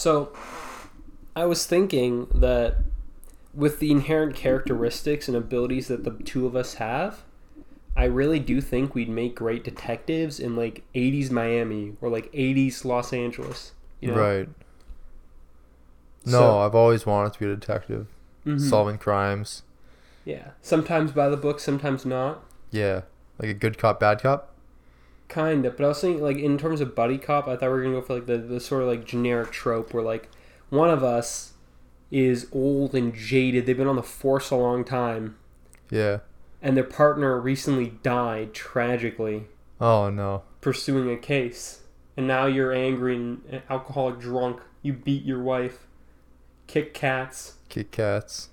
So, I was thinking that with the inherent characteristics and abilities that the two of us have, I really do think we'd make great detectives in like 80s Miami or like 80s Los Angeles. You know? Right. No, So- I've always wanted to be a detective, Mhm. solving crimes. Yeah. Sometimes by the book, sometimes not. Yeah, like a good cop, bad cop. Kind of, but I was thinking like in terms of buddy cop, I thought we were gonna go for like the, the sort of like generic trope where like one of us is old and jaded. They've been on the force a long time, Yeah. and their partner recently died tragically Oh no. pursuing a case. And now you're angry and alcoholic drunk. You beat your wife. Kick cats, Kit Kats.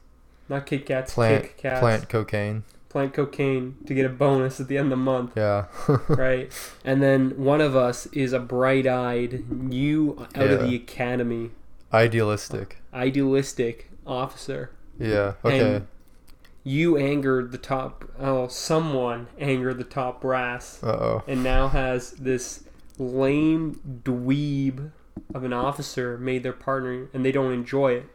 not kick cats. Plant. kick cats. Plant cocaine. Plant cocaine to get a bonus at the end of the month. Yeah. right? And then one of us is a bright-eyed, new out of the academy, Idealistic. idealistic officer. Yeah. Okay. And you angered the top. Oh, someone angered the top brass, oh. and now has this lame dweeb of an officer made their partner, and they don't enjoy it.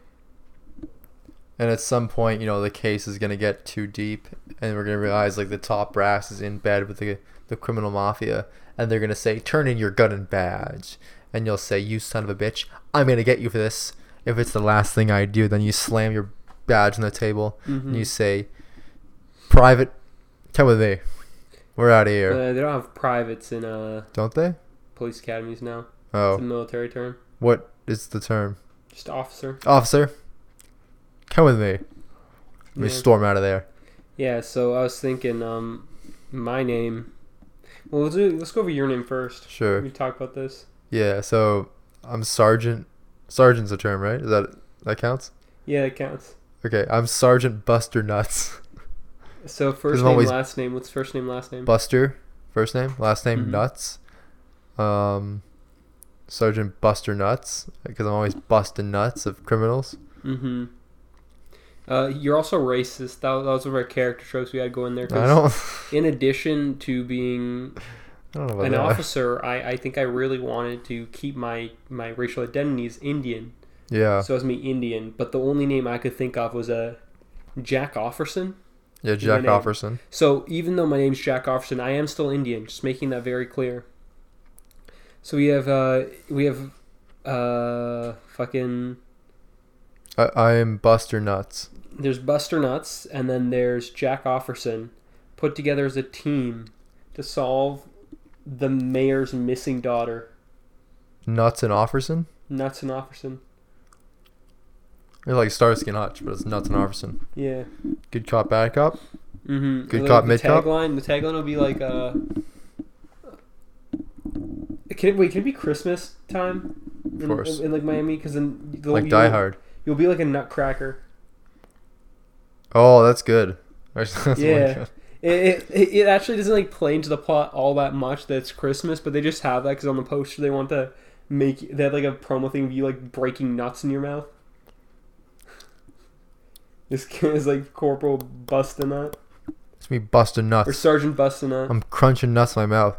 And at some point, you know, the case is gonna get too deep, and we're gonna realize like the top brass is in bed with the the criminal mafia, and they're gonna say, "Turn in your gun and badge," and you'll say, "You son of a bitch, I'm gonna get you for this." If it's the last thing I do, then you slam your badge on the table Mhm. and you say, "Private, come with me. We're out of here." Uh, they don't have privates in uh, Don't they? police academies now. It's a Oh, military term. what is the term? Just officer. Officer, come with me. We Yeah. storm out of there. Yeah, so I was thinking, um, my name. Well, let's, do, let's go over your name first. Sure. We talk about this. Yeah, so I'm Sergeant. Sergeant's a term, right? Is that that counts? Yeah, it counts. Okay, I'm Sergeant Buster Nuts. So first name, last name. What's first name, last name? Buster, first name, last name Mhm. Nuts. Um, Sergeant Buster Nuts because I'm always busting nuts of criminals. Mm-hmm. Uh, you're also racist. That, that was one of our character tropes we had going there. in I don't. In addition to being I don't know about an that. officer, I, I think I really wanted to keep my, my racial identity as Indian. Yeah, So as me Indian, but the only name I could think of was a Jack Offerson. yeah, Jack. Offerson. So even though my name's Jack Offerson, I am still Indian. Just making that very clear. So we have uh we have uh fucking I, I am Buster Nuts. There's Buster Nuts and then there's Jack Offerson put together as a team to solve the mayor's missing daughter. Nuts and Offerson. Nuts and Offerson. You're like Starsky and Hutch, but it's Nuts and Offerson. Yeah. Good cop, bad cop. Mm-hmm. Good cop, the mid cop? Tagline. The tagline will be like uh. Can it, wait? Can it be Christmas time? In, course. In, like Miami, because then Like Die Hard. You'll be like a nutcracker. Oh, that's good. That's Yeah. It, it, it actually doesn't like play into the plot all that much that it's Christmas, but they just have that because on the poster they want to make they have like a promo thing of you like breaking nuts in your mouth. This kid is like Corporal Busta Nut It's me busting nuts. or. Sergeant Busta Nut. I'm crunching nuts in my mouth.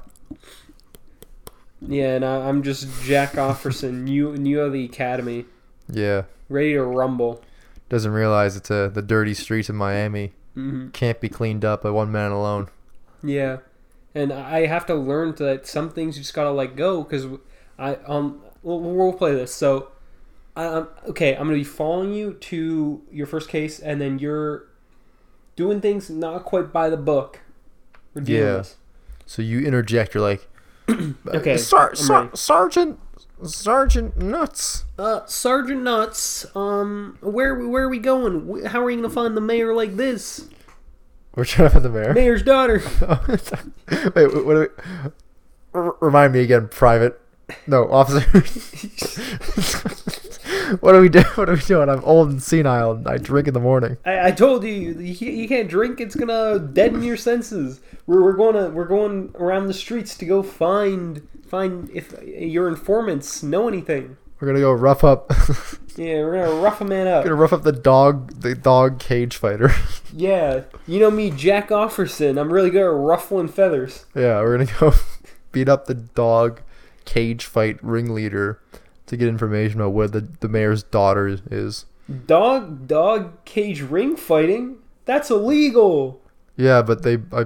Yeah, and I, I'm just Jack Offerson, new new of the academy, Yeah. ready to rumble. Doesn't realize it's uh, the dirty streets of Miami. hmm Can't be cleaned up by one man alone. Yeah, and I have to learn that some things you just gotta let go because I um we'll, we'll play this. So, um, okay, I'm gonna be following you to your first case, and then you're doing things not quite by the book. Yeah. this. So you interject. You're like, Okay, Sar- Sar- Sergeant, Sergeant Nuts. Uh, Sergeant Nuts, um, where where are we going? How are we gonna find the mayor like this? We're trying to find the mayor. Mayor's daughter. Wait, what, do we, R- remind me again, Private. No, officer. what are we doing? What are we doing? I'm old and senile, and I drink in the morning. I, I told you, you can't- you can't drink. It's gonna deaden your senses. We're, we're going to we're going around the streets to go find find if your informants know anything. We're gonna go rough up. Yeah, we're gonna rough a man up. We're gonna rough up the dog, the dog cage fighter. Yeah, you know me, Jack Offerson. I'm really good at ruffling feathers. yeah, we're gonna go beat up the dog cage fight ringleader, to get information about where the, the mayor's daughter is. Dog dog cage ring fighting? That's illegal. Yeah, but they I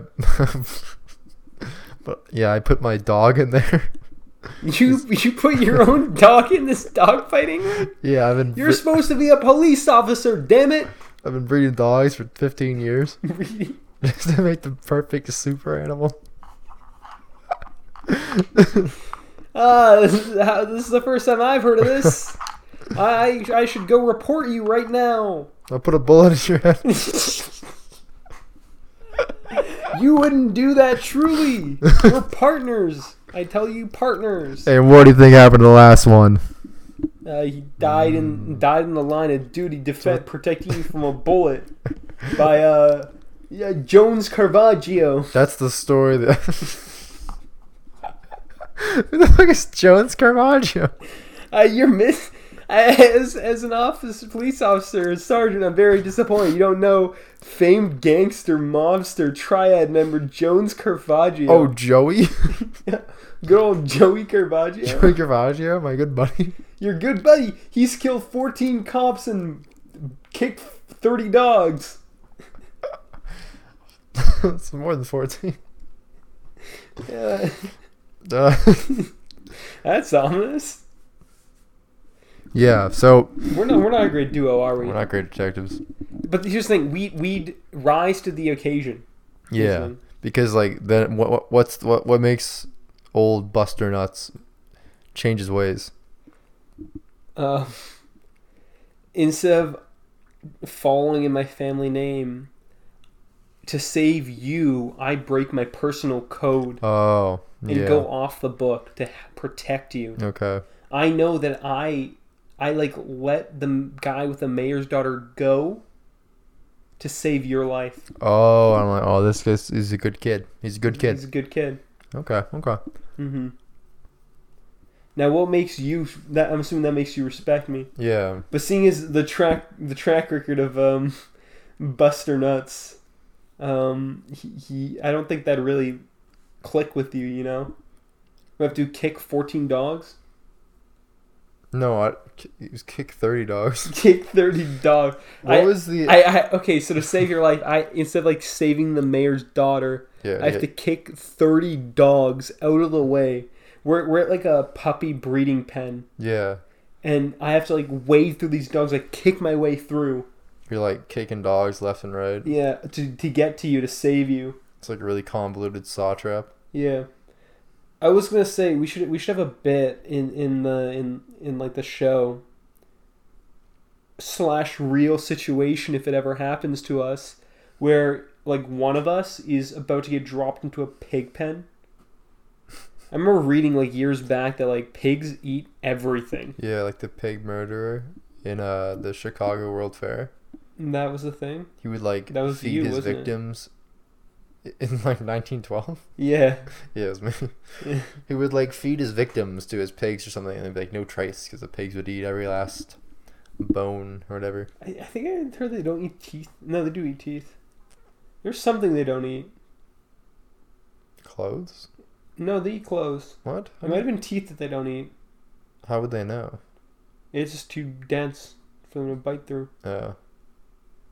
But yeah, I put my dog in there. You you put your own dog in this dog fighting ring? yeah, I've been You're supposed to be a police officer, damn it. I've been breeding dogs for 15 years just to make the perfect super animal. Ah, this, is how- this is the first time I've heard of this. I I should go report you right now. I'll put a bullet in your head. You wouldn't do that, truly. We're partners. I tell you, partners. Hey, what do you think happened to the last one? Uh, he died in died in the line of duty, defend protecting you from a bullet by uh, yeah, Jones Caravaggio. That's the story that. Who the fuck is Jones Caravaggio? Uh, you're miss. As, as an officer, police officer, sergeant, I'm very disappointed. You don't know famed gangster, mobster, triad member Jones Caravaggio. Oh, Joey? good old Joey Caravaggio. Joey Caravaggio, my good buddy. Your good buddy. He's killed 14 cops and kicked 30 dogs. it's more than 14. Yeah, Uh, that's ominous. Yeah, so We're not we're not a great duo, are we? we're not great detectives. But here's the thing: we we'd rise to the occasion. Yeah, because like then what what what's what what makes old Buster Nuts change his ways? Uh, instead of following in my family name, to save you, I break my personal code Oh, and yeah. go off the book to protect you. Okay. I know that I, I like let the guy with the mayor's daughter go to save your life. Oh, I'm like, oh, this guy is a good kid. He's a good kid. He's a good kid. Okay, okay. hmm Now, what makes you? That I'm assuming that makes you respect me. Yeah. But seeing as the track the track record of um, Buster Nuts, um, he, he I don't think that really click with you. You know, we have to kick fourteen dogs, No, I, he was kick thirty dogs. kick thirty dogs. What I, was the? I, I okay, so to save your life, I instead of like saving the mayor's daughter, yeah, I have yeah. to kick thirty dogs out of the way. We're we're at like a puppy breeding pen, yeah. and I have to like wade through these dogs, like kick my way through. You're like kicking dogs left and right. Yeah, to to get to you to save you. It's like a really convoluted saw trap. Yeah. I was gonna say we should we should have a bit in in the in in like the show slash real situation if it ever happens to us where like one of us is about to get dropped into a pig pen. I remember reading like years back that like pigs eat everything. Yeah, like the pig murderer in uh the Chicago World Fair. And that was the thing. He would like That was feed you, his victims in like 1912. Yeah. Yeah, it was me. Yeah. he would like feed his victims to his pigs or something, and they'd be like no trace because the pigs would eat every last bone or whatever. I, I think I heard they don't eat teeth. No, they do eat teeth. There's something they don't eat. Clothes? No, they eat clothes. What? It might have been teeth that they don't eat. How would they know? It's just too dense for them to bite through. Uh,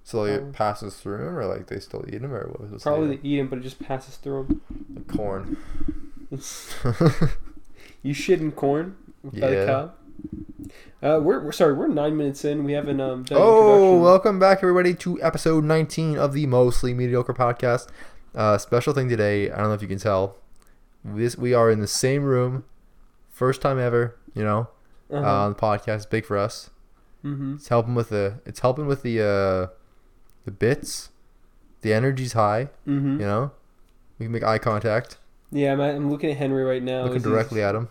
so like Um, it passes through them, or like they still eat them, or what was it? Probably they eat them, but it just passes through them. like corn. You shit in corn by the cow. Uh, we're, we're sorry. We're nine minutes in. We haven't um done Oh, welcome back, everybody, to episode 19 of the Mostly Mediocre podcast. Uh, special thing today. I don't know if you can tell. This we are in the same room, first time ever. You know, uh Uh-huh. on the podcast. is Big for us. mm-hmm. It's helping with the. It's helping with the uh, the bits. The energy's high. Mm-hmm. You know, we can make eye contact, Yeah, I'm, I'm looking at Henry right now. looking directly at him.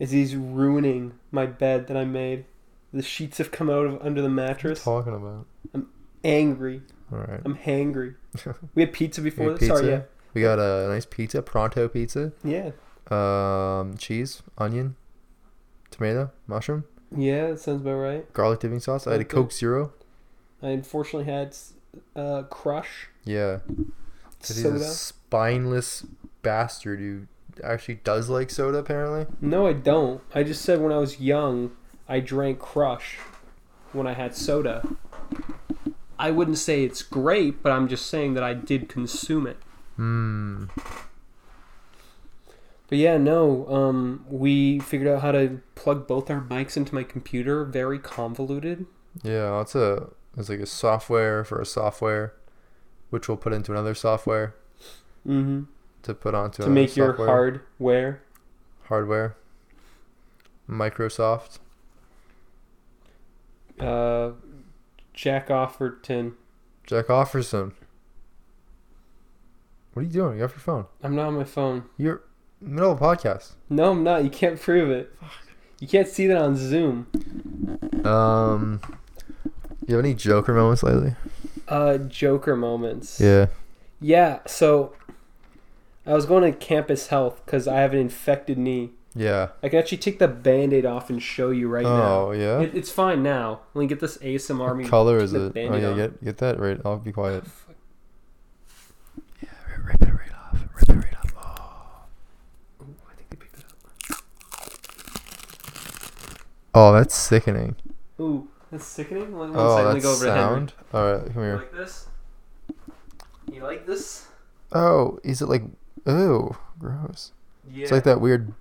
as he's ruining my bed that I made. The sheets have come out of under the What are you mattress. talking about? I'm angry. All right. I'm hangry. We had pizza before had this. Sorry, pizza? We got a nice pizza, pronto pizza. yeah. Yeah. Um, cheese, onion, tomato, mushroom, Yeah, that sounds about right. garlic dipping sauce. I had a Coke Zero. I unfortunately had uh, Crush Yeah. 'Cause he's a spineless bastard who actually does like soda, apparently. No, I don't. I just said when I was young, I drank Crush when I had soda. I wouldn't say it's great, but I'm just saying that I did consume it. Hmm. But yeah, no, um, we figured out how to plug both our mics into my computer. Very convoluted. Yeah, it's a it's like a software for a software, which we'll put into another software Mm-hmm. to put onto To make your hardware. hardware. Microsoft. Uh, Jack Offerton. Jack Offerson. What are you doing? You off your phone. I'm not on my phone. You're in the middle of a podcast. No, I'm not. You can't prove it. You can't see that on Zoom. Um, you have any Joker moments lately? Uh, Joker moments. Yeah. Yeah, so I was going to Campus Health because I have an infected knee. Yeah. I can actually take the band aid off and show you right now. oh yeah. It, it's fine now. Let me get this ASMR. what me- color is it? Oh yeah, get get that right. I'll be quiet. Fuck. Yeah, rip it right off. Rip it right off. Ooh, I think they picked it up. Oh, that's sickening. Ooh, that's sickening. One, one Oh, second, let me that's go over to Henry. sound. All right, come You here. like this? You like this? Oh, is it like? Ooh, gross. Yeah. It's like that weird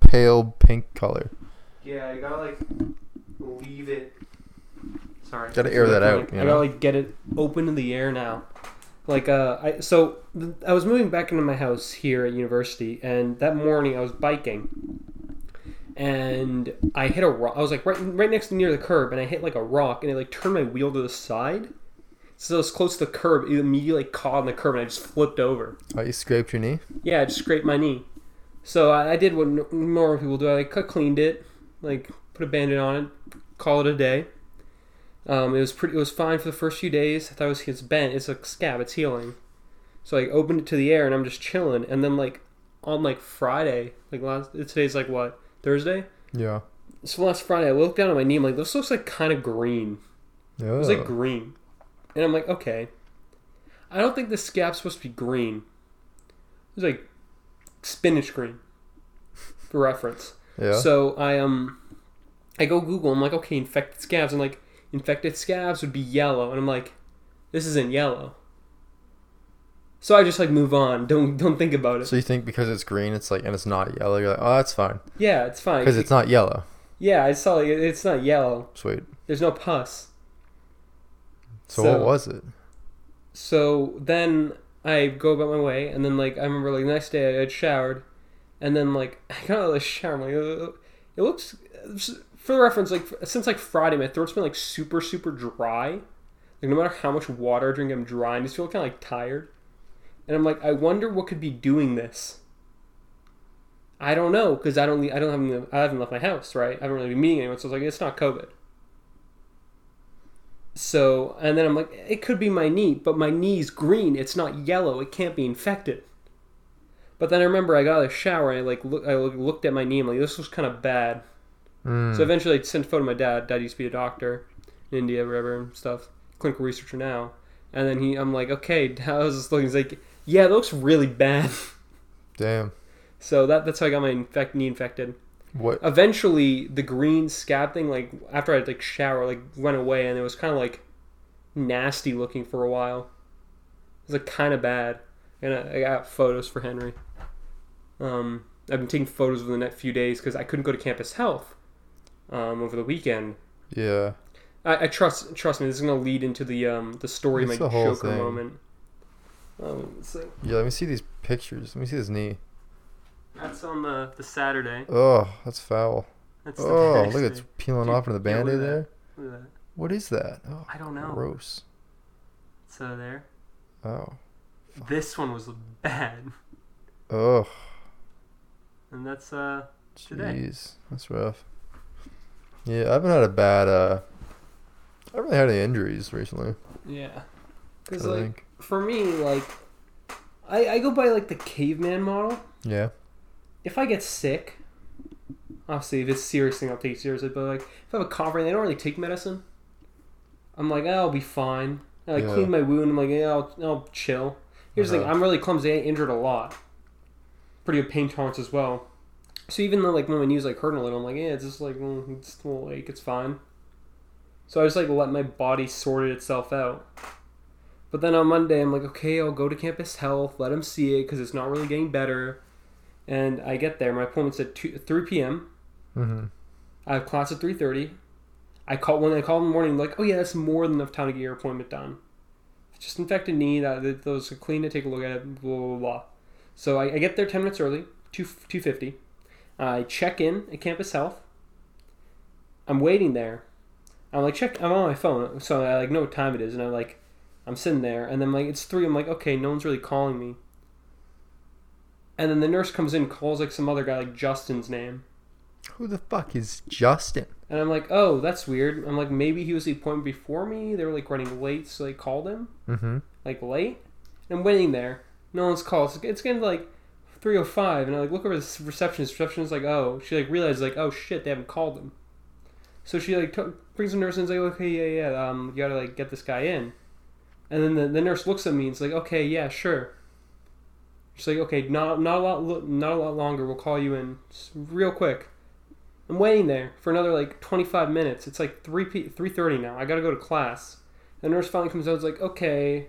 pale pink color. Yeah, I gotta like leave it. Sorry. Gotta air that out, I you gotta like get it open in the air now. Like uh, I so th- I was moving back into my house here at university, and that morning I was biking, and I hit a rock. I was like right right next to near the curb, and I hit like a rock, and it like turned my wheel to the side. So it was close to the curb. It immediately caught on the curb, and I just flipped over. Oh, you scraped your knee? Yeah, I just scraped my knee. So I, I did what normal people do. I like, cleaned it, like put a bandit on it, call it a day. Um, it was pretty. It was fine for the first few days. I thought it was it's bent. It's a scab. It's healing. So I opened it to the air and I'm just chilling. And then like on like Friday, like last today's like what Thursday. Yeah. So last Friday, I looked down at my knee. I'm like, this looks like kind of green. Yeah. It was like green. And I'm like, okay. I don't think the scab's supposed to be green. It was like spinach green, for reference. yeah. So I um, I go Google. I'm like, okay, infected scabs. And like, infected scabs would be yellow. And I'm like, this isn't yellow. So I just like move on. Don't don't think about it. So you think because it's green, it's like, and it's not yellow, you're like, oh, that's fine. yeah, it's fine. Because it's not yellow. yeah, I saw like, it's not yellow. Sweet. There's no pus. So, So- what was it? So then I go about my way, and then like I remember like the next day I had showered, and then like I got out of the shower. I'm like, "Uh, it looks for the reference like since like Friday, my throat's been like super super dry. Like no matter how much water I drink, I'm dry. and just feel kind of like tired. And I'm like, I wonder what could be doing this. I don't know because I don't I don't have I haven't left my house right. I haven't really been meeting anyone, so I was like, it's not COVID. So, and then I'm like, it could be my knee, but my knee's green. It's not yellow. It can't be infected. But then I remember I got out of the shower and I like look, I looked at my knee. I'm like, this was kind of bad. Mm. So eventually I sent a photo to my dad. Dad used to be a doctor in India, wherever and stuff. Clinical researcher now. And then he, I'm like, okay, was just looking. He's like, yeah, it looks really bad. Damn. So that that's how I got my infect, knee infected. What? Eventually, the green scab thing, like after I like shower, like went away, and it was kind of like nasty looking for a while. It was like kind of bad, and I, I got photos for Henry. Um, I've been taking photos over the next few days because I couldn't go to Campus Health um, over the weekend. Yeah. I, I trust trust me, this is gonna lead into the um the story of It's my the Joker thing. moment. Um, so Yeah, let me see these pictures. Let me see this knee. that's on the the Saturday. Oh, that's foul. That's Oh, look, it's peeling Dude, off into the yeah, band-aid at that. there. Look at that. What is that? Oh, I don't know. gross. So there. Oh. This one was bad, Oh, and that's uh Today. jeez. That's rough. Yeah, I haven't had a bad, uh... I haven't really had any injuries recently, yeah. Because like think. for me, like I I go by like the caveman model. Yeah. If I get sick, obviously if it's serious thing, I'll take it seriously. But like if I have a cough, and they don't really take medicine. I'm like, oh, I'll be fine. I like Yeah. clean my wound. I'm like, yeah, I'll, I'll chill. Here's the thing: Uh-huh. I'm really clumsy. I injured a lot. Pretty good pain tolerance as well. So even though like when my knees like hurting a little, I'm like, yeah, it's just like mm, it's a little ache, it's fine. So I just like let my body sort itself out. But then on Monday, I'm like, okay, I'll go to campus health, let them see it because it's not really getting better. And I get there, my appointment's at 2, 3 p.m. Mm-hmm. I have class at 3:30. I call when I call in the morning, like, oh yeah, that's more than enough time to get your appointment done. Just infected knee. That those are clean to take a look at it. Blah blah blah. So I, I get there 10 minutes early, two 2:50. I check in at Campus Health. I'm waiting there. I'm like check. I'm on my phone, so I like know what time it is, and I'm like, I'm sitting there, and then like it's three. I'm like, okay, no one's really calling me. And then the nurse comes in, calls like some other guy, like Justin's name. Who the fuck is Justin? And I'm like, oh, that's weird. I'm like, maybe he was the appointment before me. They were like running late, so they called him Mm-hmm. like late. And I'm waiting there. No one's called. It's- It's getting to, like 3:05, and I like look over the receptionist. Receptionist's like, oh, she like realizes like, oh shit, they haven't called him. So she like t- brings the nurse in and like, okay, yeah, yeah, um, you gotta like get this guy in. And then the, the nurse looks at me and is like, okay, yeah, sure. She's like, okay, not not a lot, lo- not a lot longer. We'll call you in real quick. I'm waiting there for another like 25 minutes. It's like 3 p 3:30 now. I gotta go to class. The nurse finally comes out. is like, okay,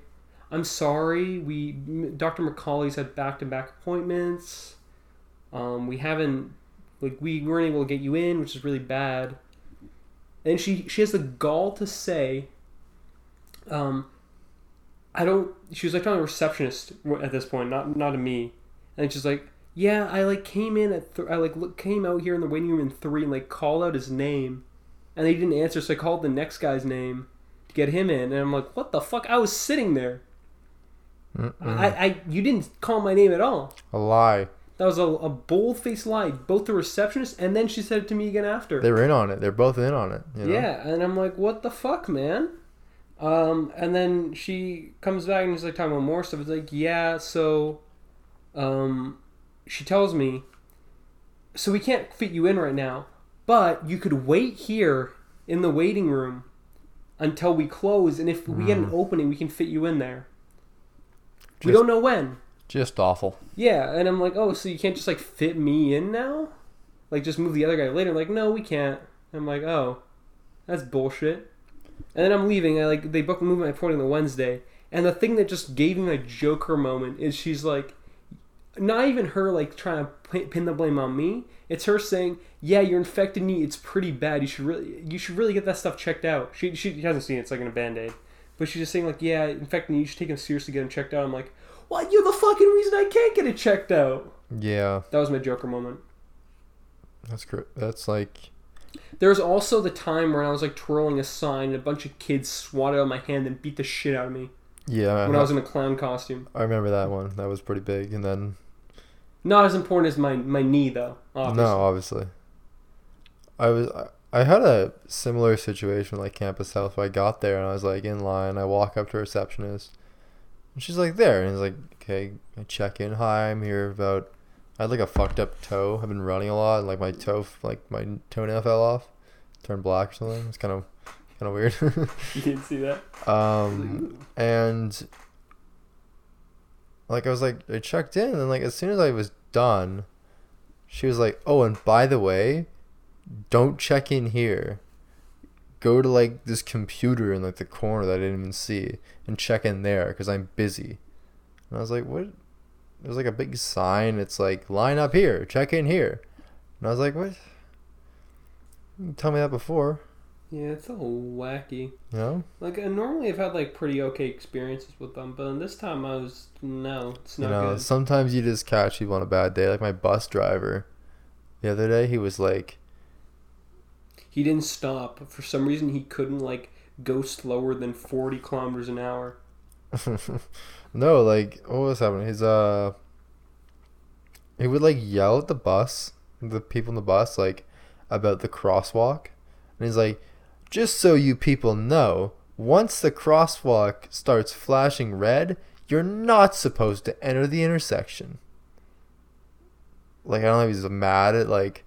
I'm sorry. We Dr. McCauley's had back-to-back appointments. Um, we haven't like we weren't able to get you in, which is really bad. And she she has the gall to say, um, I don't. She was like talking to a receptionist at this point, not not to me. And she's like, yeah, I like came in at th- I like look, came out here in the waiting room in three and like called out his name, and they didn't answer, so I called the next guy's name to get him in, and I'm like, what the fuck? I was sitting there. I, I you didn't call my name at all. a lie. That was a, a bold faced lie. Both the receptionist and then she said it to me again after. They were in on it. They're both in on it. You know? Yeah, and I'm like, what the fuck, man? Um, and then she comes back and she's like talking about more stuff. It's like, yeah, so, um, she tells me, so we can't fit you in right now, but you could wait here in the waiting room until we close, and if we get an opening, we can fit you in there. we Just- don't know when. Just awful. Yeah, and I'm like, oh, so you can't just like fit me in now? Like just move the other guy later? Like, no, we can't. I'm like, oh, that's bullshit. And then I'm leaving. I like they booked move my appointment on the Wednesday, and the thing that just gave me a Joker moment is she's like, not even her like trying to pin pin the blame on me. It's her saying, yeah, your infected knee, it's pretty bad. You should really, you should really get that stuff checked out. She she hasn't seen it. It's like in a band aid. But she's just saying like, yeah, infected knee, you should take him seriously, get him checked out. I'm like, what? You're the fucking reason I can't get it checked out. Yeah, That was my Joker moment. that's great. That's like There's also the time when I was like twirling a sign and a bunch of kids swatted on my hand and beat the shit out of me yeah. when I was in a clown costume. I remember that one. That was pretty big. And then Not as important as my, my knee though. Obviously. no, obviously, I was. I- I had a similar situation like Campus Health. Where I got there and I was like in line. I walk up to a receptionist, and she's like there, and it's like, okay, I check in. Hi, I'm here about. I had like a fucked up toe. I've been running a lot, and like my toe, like my toenail fell off, turned black or something. It's kind of, kind of weird. You didn't see that? um, and like I was like I checked in and like as soon as I was done, she was like, "Oh, and by the way, don't check in here. Go to like this computer in like the corner that I didn't even see and check in there because I'm busy." And I was like, "What?" There's like a big sign. It's like line up here, check in here. And I was like, "What?" You tell me that before, Yeah, it's a little wacky. you know? Like uh, normally I've had like pretty okay experiences with them, but this time I was no, it's You not know, good. sometimes you just catch people on a bad day. Like my bus driver, the other day, he was like, He didn't stop for some reason. He couldn't like go slower than forty kilometers an hour. no, like what was happening? He's uh, he would like yell at the bus, the people in the bus, like about the crosswalk, and he's like, just so you people know, once the crosswalk starts flashing red, you're not supposed to enter the intersection. Like I don't know if he's mad at like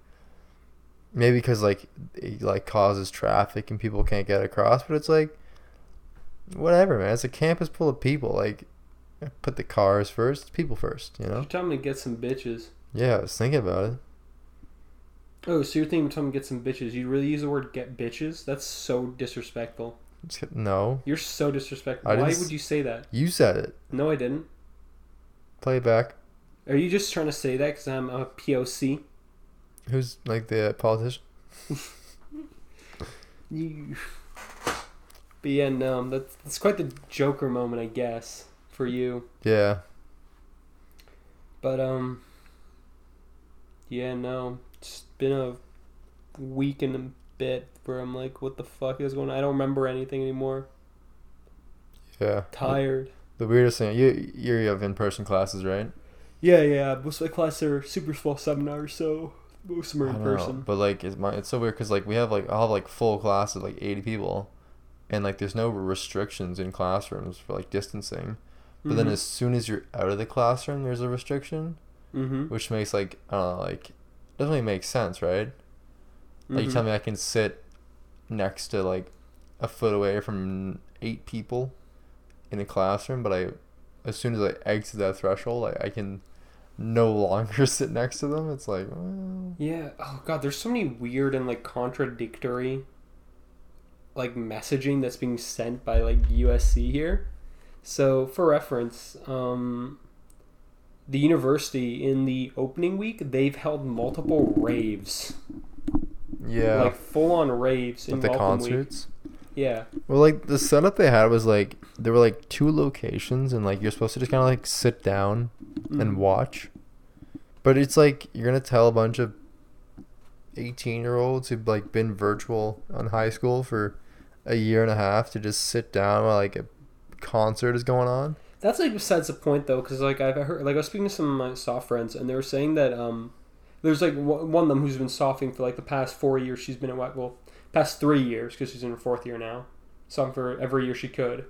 maybe because like it like causes traffic and people can't get across, but it's like whatever, man. It's a campus full of people. Like put the cars first, people first. You know? You tell me to get some bitches. Yeah, I was thinking about it. Oh, so you're thinking someone get some bitches? You really use the word "get bitches"? That's so disrespectful. No, You're so disrespectful. I Why would you say that? you said it. No, I didn't. Play it back. Are you just trying to say that because I'm a POC? Who's like the politician? You. But yeah, no, that's that's quite the Joker moment, I guess, for you. Yeah. But um. Yeah, no, it's been a week and a bit where I'm like, what the fuck is going on? I don't remember anything anymore. Yeah. Tired. The weirdest thing you you have in person classes, right? Yeah, yeah. Most of my classes are super small seminars, so most of them are in don't know, person. but like it's my it's so weird because like we have like I'll have like full classes like eighty people, and like there's no restrictions in classrooms for like distancing. But then as soon as you're out of the classroom, there's a restriction, mm-hmm. which makes like I don't know like doesn't really make sense, right? Like you tell me I can sit next to like a foot away from eight people in a classroom, but I as soon as I exit that threshold, I, I can no longer sit next to them. It's like well, Yeah. Oh god, there's so many weird and like contradictory like messaging that's being sent by like USC here. So for reference, um the university in the opening week, they've held multiple raves. yeah. Like full on raves in the welcome week. concerts. Yeah. Well, like the setup they had was like there were like two locations, and like you're supposed to just kind of like sit down and Mm. watch. But it's like you're gonna tell a bunch of eighteen year olds who've like been virtual on high school for a year and a half to just sit down while like a concert is going on. That's like besides the point though, because like I've heard, like I was speaking to some of my soft friends, and they were saying that um, there's like one one of them who's been softing for like the past four years. She's been at Wa- well, past three years because she's in her fourth year now, softing for every year she could.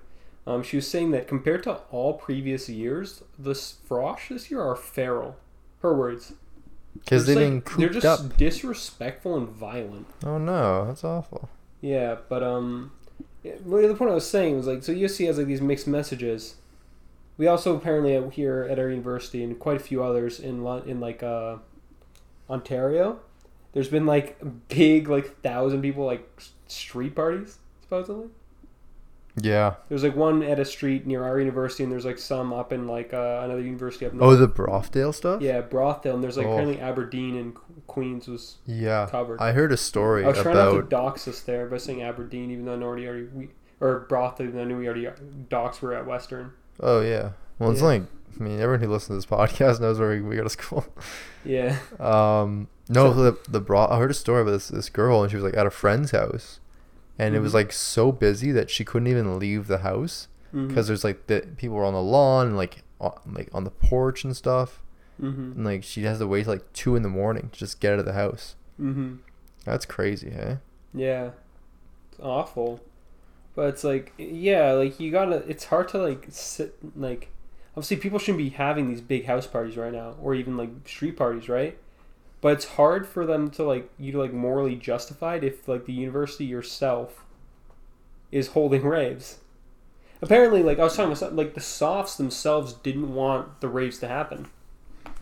Um, she was saying that compared to all previous years, the frosh this year are feral. Her words. Because They're they've just, been They're just up. disrespectful and violent. Oh no, that's awful. Yeah, but um, well, the point I was saying was like, so USC has like these mixed messages. We also apparently here at our university and quite a few others in in like uh, Ontario. There's been like big like thousand people like street parties supposedly. Yeah. There's like one at a street near our university, and there's like some up in like uh, another university up north. Oh, the Broughdale stuff. yeah, Broughdale, and there's like Oh. apparently Aberdeen and Queens was Yeah. covered. I heard a story I was trying not to about. dox us there by saying Aberdeen, even though I already already we or Broth, even though I knew we already docs were at Western. Oh yeah. Well, it's Yeah. like I mean, everyone who listens to this podcast knows where we, we go to school. Yeah. Um, no, So- the the bra. I heard a story about this this girl, and she was like at a friend's house, and it was Mhm. like so busy that she couldn't even leave the house Mm-hmm. because there's like the people were on the lawn and like on, like on the porch and stuff, Mm-hmm. and like she has to wait till like two in the morning to just get out of the house. Mm-hmm. That's crazy, hey? Yeah. It's awful. But it's like yeah, like you gotta it's hard to like sit like obviously people shouldn't be having these big house parties right now or even like street parties, right? But it's hard for them to like you to like morally justified if like the university yourself is holding raves. Apparently, like I was talking about, like the softs themselves didn't want the raves to happen.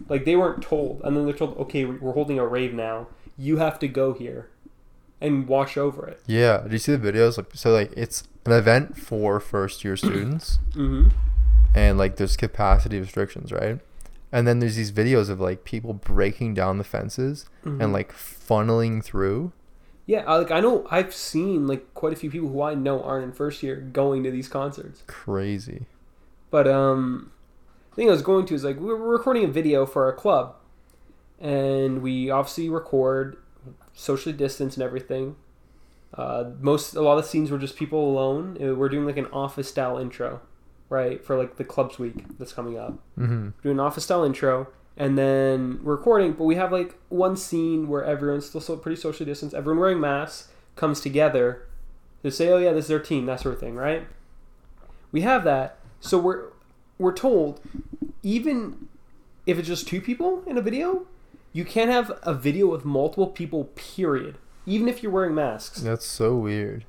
Like they weren't told, and then they're told, "Okay, we're holding a rave now. You have to go here and watch over it." Yeah. Did you see the videos? Like, so like it's an event for first year students, Mm-hmm. and like there's capacity restrictions, right? And then there's these videos of like people breaking down the fences Mm-hmm. and like funneling through. yeah, I, like I know I've seen like quite a few people who I know aren't in first year going to these concerts. Crazy. But um, the thing I was going to is like we were recording a video for our club, and we obviously record socially distanced and everything. Uh, most a lot of scenes were just people alone. Uh, We're doing like an office style intro, right, for like the clubs week that's coming up. Mm-hmm. doing an office style intro and then recording but we have like one scene where everyone's still so pretty socially distanced everyone wearing masks comes together to say oh yeah this is their team that sort of thing right we have that so we're we're told even if it's just two people in a video you can't have a video with multiple people period even if you're wearing masks That's so weird.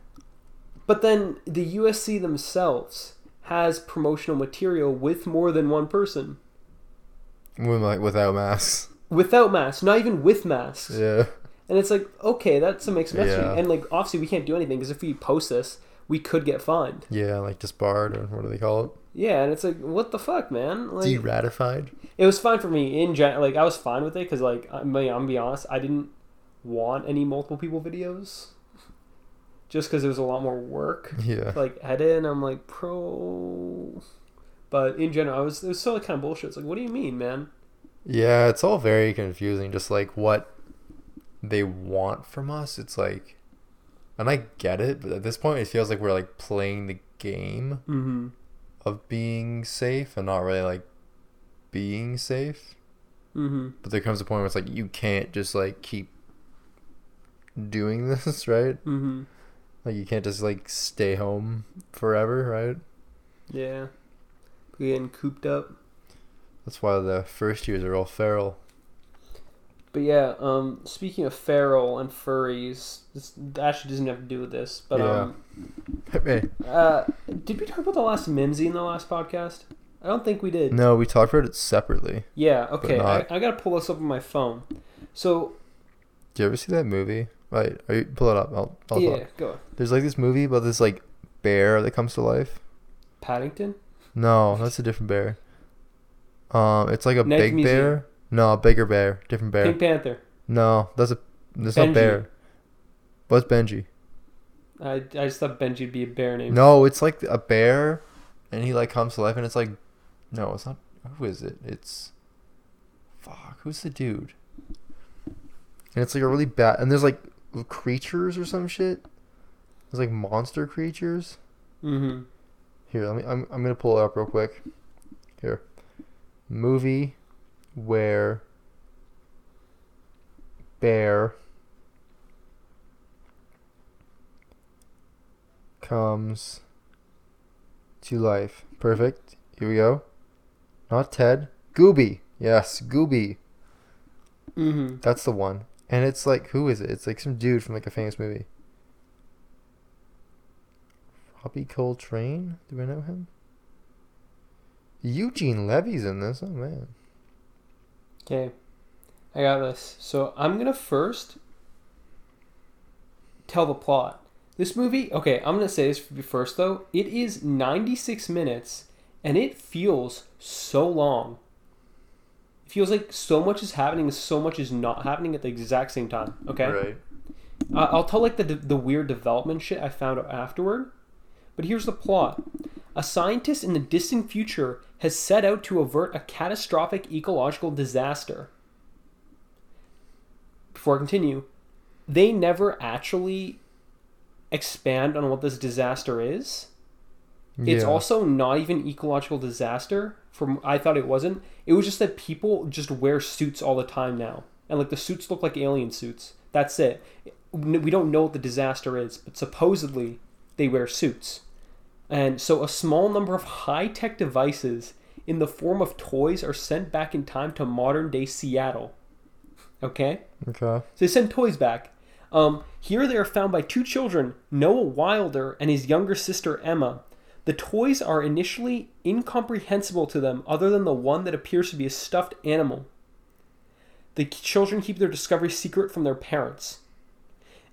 but then the usc themselves has promotional material with more than one person With like without masks. without masks, not even with masks. Yeah. And it's like, okay, that's a mixed message. Yeah. And like, obviously, we can't do anything because if we post this, we could get fined. Yeah, like disbarred or what do they call it? Yeah, and it's like, what the fuck, man? Like, Deratified. it was fine for me in gen. Like, I was fine with it because, like, I mean, I'm gonna be honest, I didn't want any multiple people videos, just because it was a lot more work. Yeah. to, like edit and I'm like pro but in general I was it was still kind of bullshit. It's like what do you mean, man? Yeah, it's all very confusing. Just like what they want from us. It's like, and I get it, but at this point, it feels like we're like playing the game Mm-hmm. of being safe and not really like being safe. Mm-hmm. But there comes a point where it's like you can't just like keep doing this, right? Mm-hmm. Like you can't just like stay home forever, right? Yeah. Getting cooped up. That's why the first years are all feral. But yeah, um speaking of feral and furries, this actually doesn't have to do with this, but um Hey. uh did we talk about the last Mimzy in the last podcast? I don't think we did. No, we talked about it separately. Yeah, okay. I, I gotta pull this up on my phone. So Do you ever see that movie? Right, are you pull it up? I'll, I'll yeah, talk. go. There's like this movie about this like bear that comes to life. Paddington? No, that's a different bear. Um, it's like a Night big Museum. bear. No, a bigger bear, different bear. Pink Panther. No, that's a that's Benji. not bear. What's Benji? I, I just thought Benji'd be a bear name. No, it's like a bear, and he like comes to life, and it's like, no, it's not. Who is it? It's, fuck, who's the dude? And it's like a really bad, and there's like creatures or some shit. There's like monster creatures. Mm-hmm. Here, let me. I'm I'm gonna pull it up real quick. Here, movie where bear comes to life. Perfect. Here we go. Not Ted. Gooby. Yes, Gooby. Mm-hmm. That's the one. And it's like, who is it? It's like some dude from like a famous movie. Robbie Coltrane? Do I know him? Eugene Levy's in this. Oh man. Okay. I got this. So I'm gonna first tell the plot. This movie, okay, I'm gonna say this first though. It is 96 minutes and it feels so long. It feels like so much is happening and so much is not happening at the exact same time. Okay? Right. Uh, I'll tell like the the weird development shit I found out afterward. But here's the plot: a scientist in the distant future has set out to avert a catastrophic ecological disaster. Before I continue, they never actually expand on what this disaster is. It's also not even ecological disaster. From I thought it wasn't. It was just that people just wear suits all the time now, and like the suits look like alien suits. That's it. We don't know what the disaster is, but supposedly they wear suits. And so a small number of high-tech devices in the form of toys are sent back in time to modern-day Seattle. Okay? Okay. So they send toys back. Um, here they are found by two children, Noah Wilder and his younger sister Emma. The toys are initially incomprehensible to them, other than the one that appears to be a stuffed animal. The children keep their discovery secret from their parents.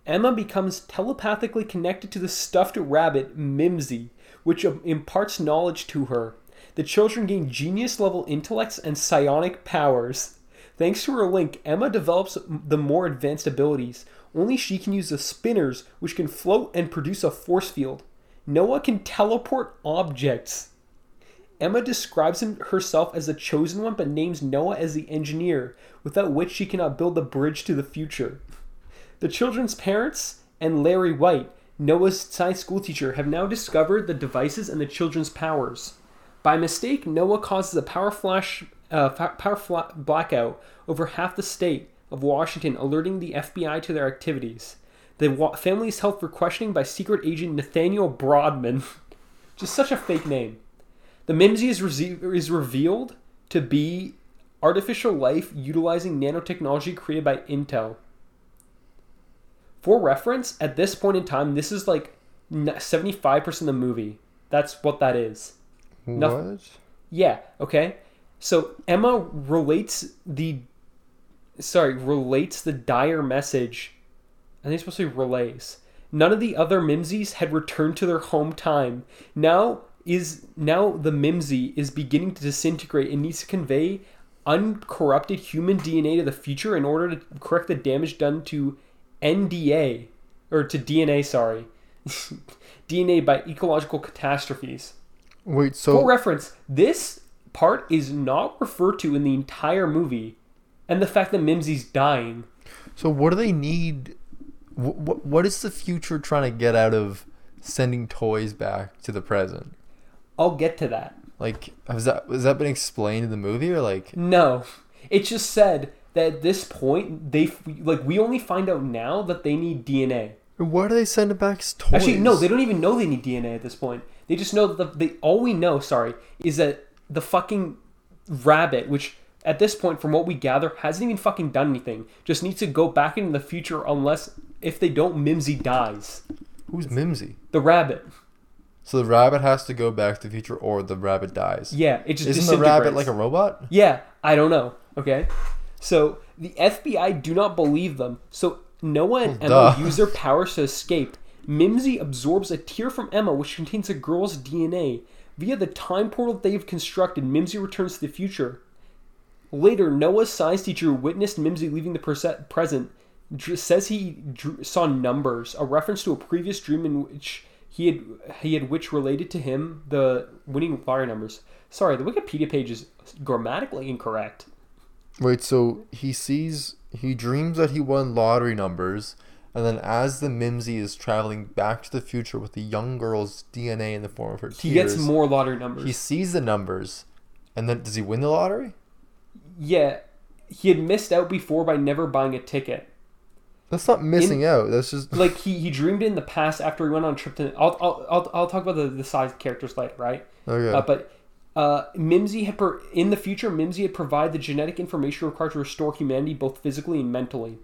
Emma becomes telepathically connected to the stuffed rabbit Mimzy, which um, imparts knowledge to her. The children gain genius level intellects and psionic powers. Thanks to her link, Emma develops the more advanced abilities. Only she can use the spinners, which can float and produce a force field. Noah can teleport objects. Emma describes herself as the chosen one, but names Noah as the engineer, without which she cannot build the bridge to the future. The children's parents and Larry White, Noah's science school teacher, have now discovered the devices and the children's powers. By mistake, Noah causes a power flash, uh, power fla- blackout over half the state of Washington, alerting the FBI to their activities. The family is held for questioning by secret agent Nathaniel Broadman. Just such a fake name. The Mimzy is, rese- is revealed to be artificial life utilizing nanotechnology created by Intel. For reference, at this point in time, this is like 75% of the movie. That's what that is. What? Yeah, okay. So Emma relates the sorry, relates the dire message. I think it's supposed to be relays. None of the other Mimzies had returned to their home time. Now is now the Mimzy is beginning to disintegrate and needs to convey uncorrupted human DNA to the future in order to correct the damage done to NDA or to DNA, sorry. DNA by ecological catastrophes. Wait, so For reference, this part is not referred to in the entire movie, and the fact that Mimzy's dying. so what do they need? What what is the future trying to get out of sending toys back to the present? I'll get to that. Like, has that has that been explained in the movie or like? No, it just said that at this point they like we only find out now that they need DNA. Why do they send it back as toys? Actually, no, they don't even know they need DNA at this point. They just know that the, they all we know, sorry, is that the fucking rabbit, which at this point, from what we gather, hasn't even fucking done anything, just needs to go back into the future unless if they don't, Mimzy dies. Who's Mimzy? The rabbit. So the rabbit has to go back to the future, or the rabbit dies. Yeah, it just Isn't the rabbit like a robot? Yeah, I don't know. Okay. So the FBI do not believe them. So Noah and Well, Emma duh. use their powers to escape. Mimzy absorbs a tear from Emma, which contains a girl's DNA. Via the time portal they have constructed, Mimzy returns to the future. Later, Noah's science teacher witnessed Mimzy leaving the present says he saw numbers, a reference to a previous dream in which he had he had which related to him the winning lottery numbers. Sorry, the Wikipedia page is grammatically incorrect. Wait, so he sees he dreams that he won lottery numbers, and then as the Mimzy is traveling back to the future with the young girl's DNA in the form of her He tears, gets more lottery numbers. he sees the numbers, and then does he win the lottery? Yeah, he had missed out before by never buying a ticket. That's not missing out. That's just Like he, he dreamed in the past after he went on a trip to. I'll I'll I'll, I'll talk about the the side characters later, right? okay. Uh, but uh, Mimzy had per, in the future, Mimzy had provided the genetic information required to restore humanity both physically and mentally.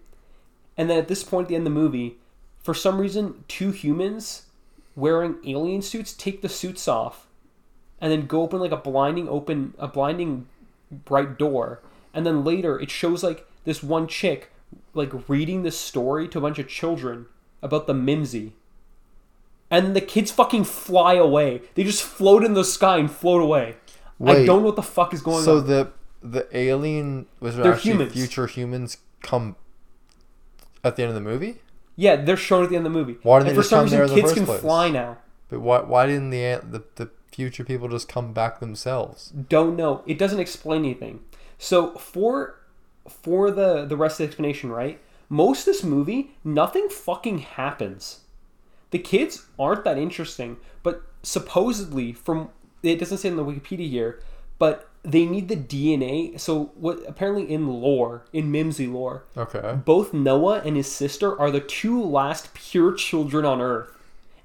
And then at this point, at the end of the movie, for some reason, two humans wearing alien suits take the suits off, and then go open like a blinding open a blinding bright door. And then later, it shows like this one chick like reading this story to a bunch of children about the Mimzy and the kids fucking fly away. They just float in the sky and float away. I don't know what the fuck is going so on. So the the alien was They're actually humans. future humans come at the end of the movie. yeah, they're shown at the end of the movie. Why didn't and they for just some come there reason, in the kids can place? fly now. But why why didn't the the the future people just come back themselves? Don't know. It doesn't explain anything. So for for the the rest of the explanation, right? Most of this movie, nothing fucking happens. The kids aren't that interesting, but supposedly from it doesn't say in the Wikipedia here, but they need the DNA. So what apparently in lore, in Mimzy lore, Okay. both Noah and his sister are the two last pure children on Earth.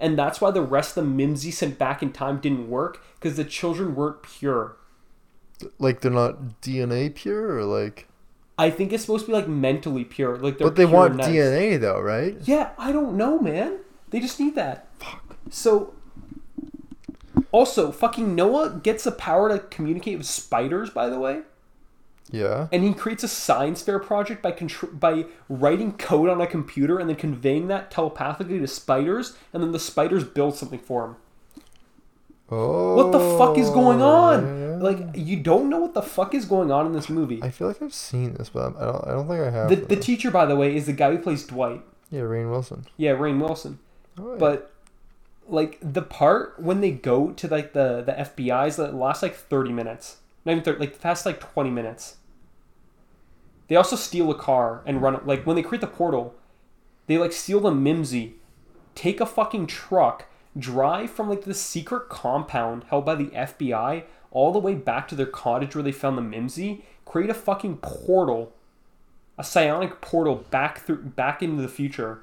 And that's why the rest of the Mimzy sent back in time didn't work, because the children weren't pure. Like they're not DNA pure or like I think it's supposed to be like mentally pure. Like they're But they want nice. DNA though, right? Yeah, I don't know, man. They just need that. Fuck. So also, fucking Noah gets the power to communicate with spiders, by the way. Yeah. and he creates a science fair project by contr- by writing code on a computer and then conveying that telepathically to spiders, and then the spiders build something for him. Oh. What the fuck is going oh, on? yeah. Like you don't know what the fuck is going on in this movie. I feel like I've seen this, but I don't. I don't think I have. The, the teacher, by the way, is the guy who plays Dwight. yeah, Rainn Wilson. Yeah, Rainn Wilson. Oh, yeah. But like the part when they go to like the the FBI's that lasts like thirty minutes, not even thirty, like the past like twenty minutes. They also steal a car and run. Like when they create the portal, they like steal the Mimzy, take a fucking truck, drive from like the secret compound held by the FBI all the way back to their cottage where they found the Mimzy, create a fucking portal, a psionic portal back through back into the future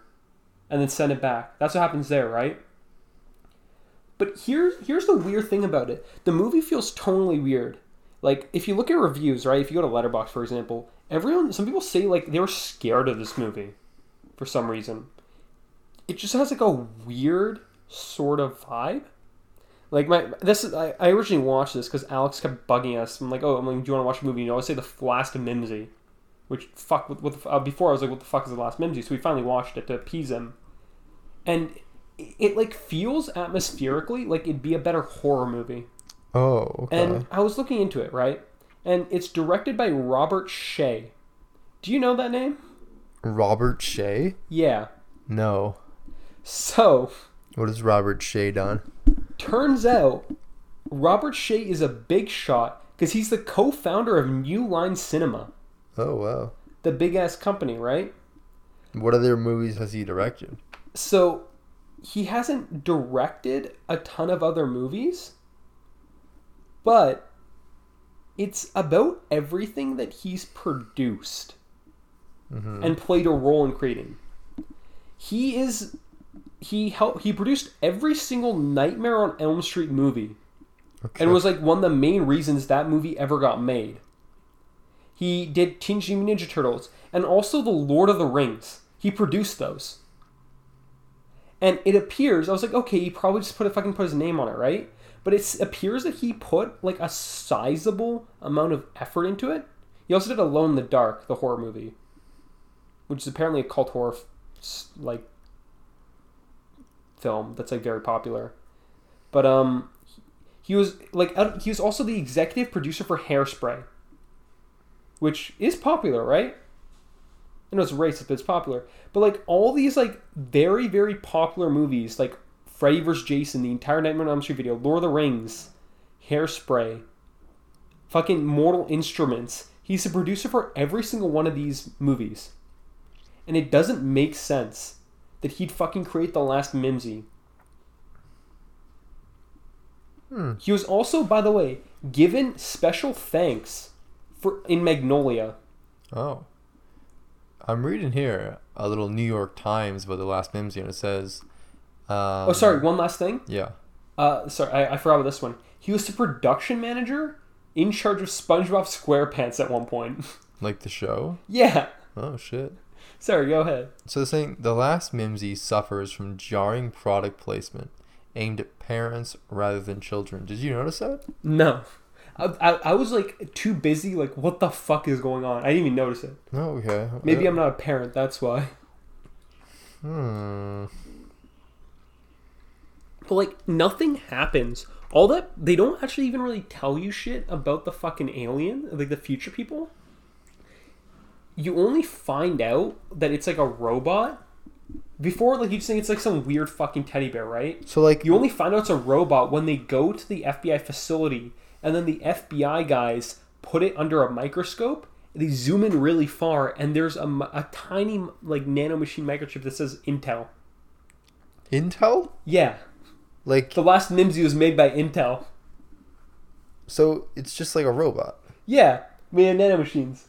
and then send it back. That's what happens there, right? But here's here's the weird thing about it. The movie feels tonally weird. Like if you look at reviews, right? If you go to Letterboxd, for example, everyone, some people say like they were scared of this movie for some reason. It just has like a weird sort of vibe. Like my this is I, I originally watched this because Alex kept bugging us. I'm like, oh, I'm like, do you want to watch a movie? You know, I say the last Mimzy. which fuck what, uh, before I was like, what the fuck is the last Mimzy? So we finally watched it to appease him, and it, it like feels atmospherically like it'd be a better horror movie. Oh, okay. And I was looking into it, right? And it's directed by Robert Shaye. Do you know that name? Robert Shaye? Yeah. No. So, What has Robert Shaye done? turns out Robert Shaye is a big shot because he's the co founder of New Line Cinema, Oh wow. the big ass company, right? What other movies has he directed? So, he hasn't directed a ton of other movies, but it's about everything that he's produced Mm-hmm. and played a role in creating. He is he helped he produced every single Nightmare on Elm Street movie Okay. and was like one of the main reasons that movie ever got made. He did Teenage Mutant Ninja Turtles and also the Lord of the Rings. He produced those. And it appears I was like, okay, he probably just put a fucking put his name on it, right? But it appears that he put like a sizable amount of effort into it. He also did Alone in the Dark, the horror movie, which is apparently a cult horror like film that's like very popular. But um, he was like he was also the executive producer for Hairspray, which is popular, right? I know it's racist, but it's popular. But like all these like very very popular movies, like Freddy vs. Jason, the entire Nightmare on Elm Street video, Lord of the Rings, Hairspray, fucking Mortal Instruments. He's the producer for every single one of these movies, and it doesn't make sense that he'd fucking create the last Mimzy. Hmm. He was also, by the way, given special thanks for in Magnolia. Oh. I'm reading here a little New York Times about the last Mimzy, and it says. Um, oh, sorry. One last thing. Yeah. Uh, sorry, I, I forgot about this one. He was the production manager in charge of SpongeBob SquarePants at one point. Like the show? yeah. Oh, shit. Sorry, go ahead. So they're saying the last Mimzy suffers from jarring product placement aimed at parents rather than children. Did you notice that? No. I, I, I was like too busy, like, what the fuck is going on? I didn't even notice it. Oh, okay. Maybe I'm not a parent, that's why. Hmm. But like nothing happens. All that they don't actually even really tell you shit about the fucking alien, like the future people. You only find out that it's like a robot. Before, like you just think it's like some weird fucking teddy bear, right? So, like, You only find out it's a robot when they go to the FBI facility, and then the FBI guys put it under a microscope. They zoom in really far, and there's a tiny like nanomachine microchip that says Intel. Intel? Yeah, Like, the last Mimzy was made by Intel. so it's just like a robot. Yeah, we had nanomachines.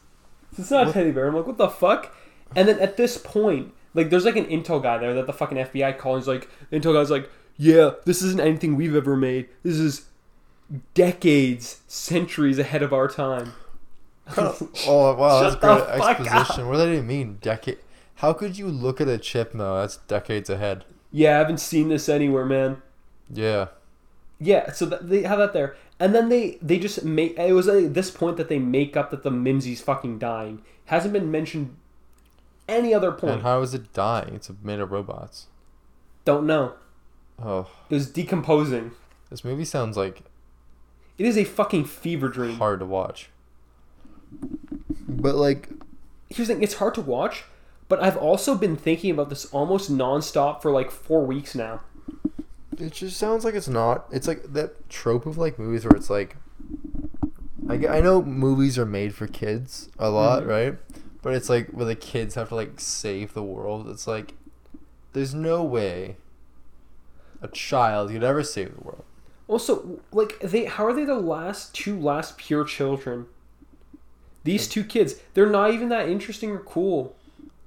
So it's not a teddy bear. I'm like, what the fuck? And then at this point, like, there's like an Intel guy there that the fucking FBI calls. Like, the Intel guy's like, yeah, this isn't anything we've ever made. This is decades, centuries ahead of our time. oh, wow. That's great exposition. What does that even mean? Decade? How could you look at a chip though? That's decades ahead. yeah, I haven't seen this anywhere, man. Yeah. Yeah, so th- they have that there, and then they they just make. It was at this point that they make up that the Mimzy's fucking dying. Hasn't been mentioned any other point. And how is it dying? It's made of robots. Don't know. Oh, It was decomposing. this movie sounds like It is a fucking fever dream. hard to watch. But like, Here's the thing: it's hard to watch, but I've also been thinking about this almost nonstop for like four weeks now. It just sounds like it's not. It's like that trope of like movies where it's like, I know movies are made for kids a lot, Mhm. right? But it's like where the kids have to like save the world. It's like, there's no way a child could ever save the world. Also, like they, how are they the last two last pure children? These two kids, they're not even that interesting or cool.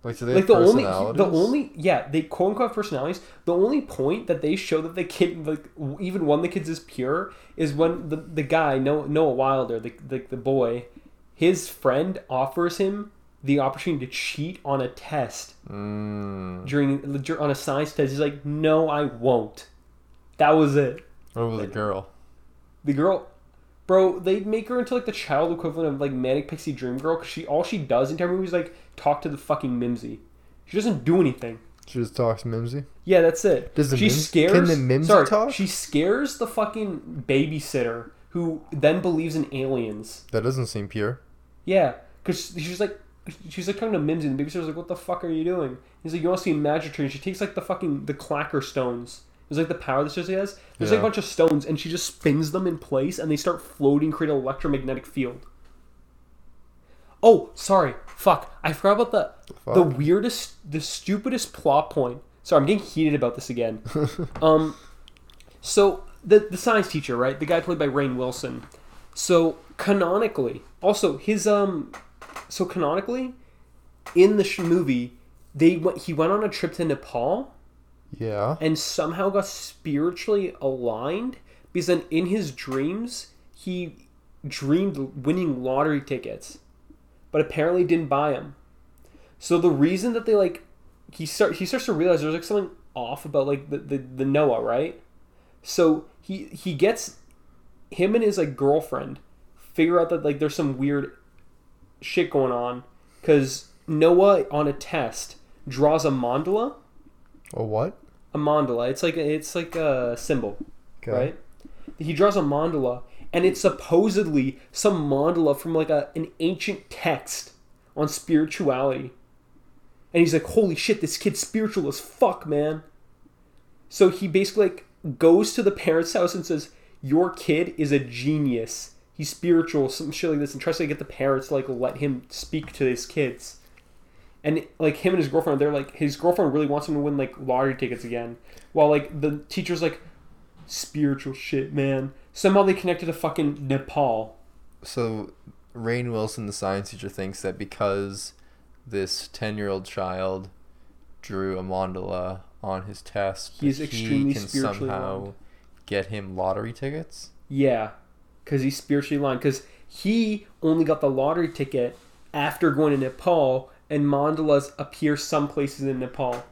Like, do they like have the only the only yeah they quote unquote personalities. The only point that they show that the kid like even one of the kids is pure is when the the guy noah, noah wilder the, the the boy his friend offers him the opportunity to cheat on a test Mm. during on a science test. He's like no i won't. That was it. What about the girl? the girl Bro, they make her into like the child equivalent of like Manic Pixie Dream Girl because she all she does in entire movie is like talk to the fucking Mimzy. She doesn't do anything. She just talks Mimzy. Yeah, that's it. Does the she Mims- scares? can the Mimzy sorry, talk? She scares the fucking babysitter who then believes in aliens. That doesn't seem pure. Yeah, because she's like, she's like talking to Mimzy, and the babysitter's like, "What the fuck are you doing?" He's like, "You want to see a magic tree?" And she takes like the fucking the clacker stones. It's like the power that she has. There's like a bunch of stones, and she just spins them in place, and they start floating, create an electromagnetic field. Oh, sorry, fuck! I forgot about the the weirdest, the stupidest plot point. Sorry, I'm getting heated about this again. um, so the the science teacher, right? The guy played by Rainn Wilson. So canonically, also his um, so canonically, in the sh- movie, they went. He went on a trip to Nepal Yeah. and somehow got spiritually aligned because then in his dreams he dreamed winning lottery tickets, but apparently didn't buy him. So the reason that they like he start he starts to realize there's like something off about like the, the, the Noah, right? So he he gets him and his like girlfriend figure out that like there's some weird shit going on because Noah on a test draws a mandala A what? a mandala. It's like it's like a symbol, Okay. right? He draws a mandala, and it's supposedly some mandala from like a an ancient text on spirituality. And he's like, "Holy shit, this kid's spiritual as fuck, man." So he basically like goes to the parents' house and says, "Your kid is a genius. He's spiritual, some shit like this," and tries to get the parents to like let him speak to his kids. And like him and his girlfriend, they're like his girlfriend really wants him to win like lottery tickets again, while like the teacher's like, spiritual shit, man. Somehow they connected to fucking Nepal. So, Rainn Wilson, the science teacher, thinks that because this 10 year old child drew a mandala on his test, He's extremely he can spiritually somehow get him lottery tickets. Yeah, because he's spiritually aligned. Because he only got the lottery ticket after going to Nepal, and mandalas appear some places in Nepal.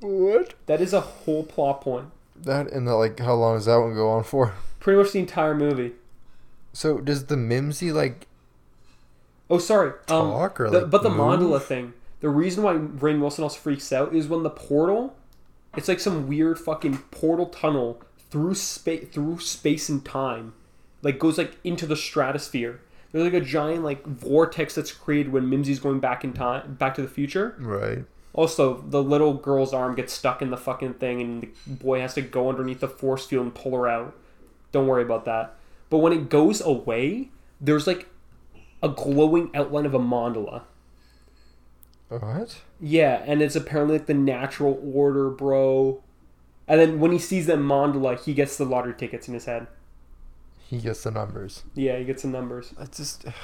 What? That is a whole plot point. That and the, like, how long does that one go on for? Pretty much the entire movie. So, does the Mimzy, like, Oh, sorry. Um, talk or the, like. but the move? mandala thing. The reason why Rainn Wilson also freaks out is when the portal. It's like some weird fucking portal tunnel through space, through space and time, like goes like into the stratosphere. There's like a giant like vortex that's created when Mimzy's going back in time, back to the future. Right. Also, the little girl's arm gets stuck in the fucking thing, and the boy has to go underneath the force field and pull her out. Don't worry about that. But when it goes away, there's like a glowing outline of a mandala. What? Yeah, and it's apparently like the natural order, bro. And then when he sees that mandala, he gets the lottery tickets in his head. He gets the numbers. Yeah, he gets the numbers. It's just.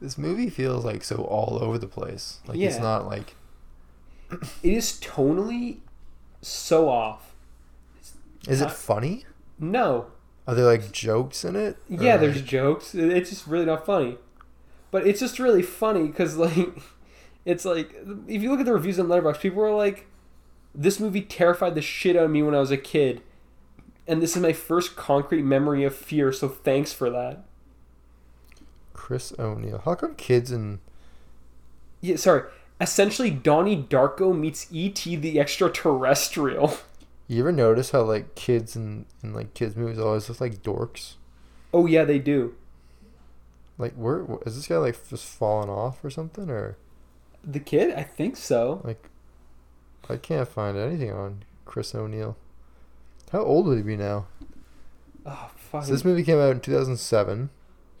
This movie feels like so all over the place. Like, it's not like. It is tonally so off. Is Uh, it funny? No, Are there like jokes in it? Yeah, Or, there's jokes. It's just really not funny. But it's just really funny because, like, it's like, if you look at the reviews on Letterboxd, people are like, this movie terrified the shit out of me when I was a kid. And this is my first concrete memory of fear, so thanks for that. Chris O'Neil. How come kids and Yeah, sorry. Essentially, Donnie Darko meets E.T. the extraterrestrial. you ever notice how like kids and in, like kids movies always look like dorks? Oh, yeah, they do. Like where is this guy like just falling off or something or The kid? I think so. like I can't find anything on Chris O'Neil. How old would he be now? Oh, fuck. So this movie came out in 2007.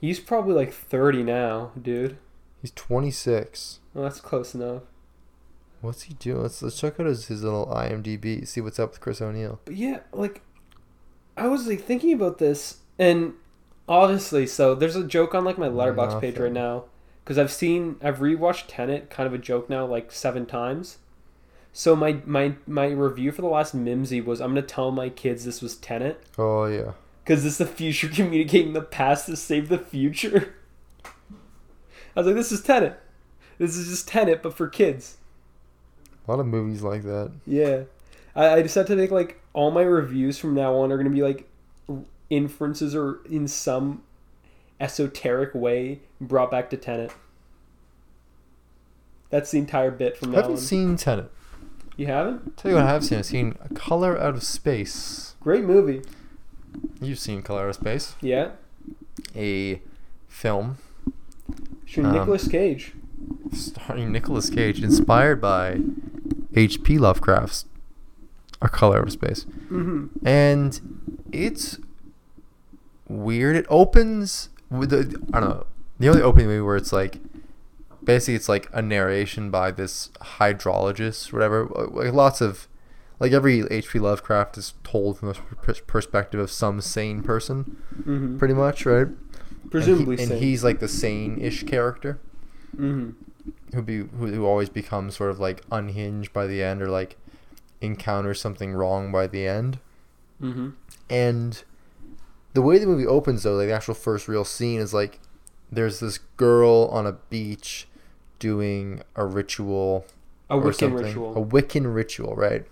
He's probably like 30 now, dude. He's 26. Well, that's close enough. What's he doing? Let's let's check out his, his little IMDb. See what's up with Chris O'Neil. But yeah, like I was like thinking about this, and obviously, so there's a joke on like my Letterboxd page right now because I've seen I've rewatched Tenet, kind of a joke now, like seven times. So my my my review for the last Mimzy was I'm gonna tell my kids this was Tenet Oh yeah. because this is the future communicating the past to save the future. I was like, this is Tenet. This is just Tenet, but for kids. A lot of movies like that. Yeah, I, I decided to make like all my reviews from now on are gonna be like inferences or in some esoteric way brought back to Tenet. That's the entire bit from I haven't one. seen Tenet. you haven't? Tell you what I have seen. I've seen A Color Out of Space. Great movie. You've seen Color Out of Space, Yeah. a film Sure, Um, Nicolas Cage. Starring Nicolas Cage, inspired by H.P. Lovecraft's A Color of Space. hmm and it's weird. It opens with the I don't know the only opening movie where it's like basically it's like a narration by this hydrologist, whatever. Like lots of like every H.P. Lovecraft is told from the pers- perspective of some sane person, hmm pretty much, right? Presumably, and, he, and he's like the sane-ish character hmm who be who, who always becomes sort of like unhinged by the end or like encounters something wrong by the end. hmm And the way the movie opens, though, like the actual first real scene is like there's this girl on a beach doing a ritual A or Wiccan something, ritual. a Wiccan ritual, right?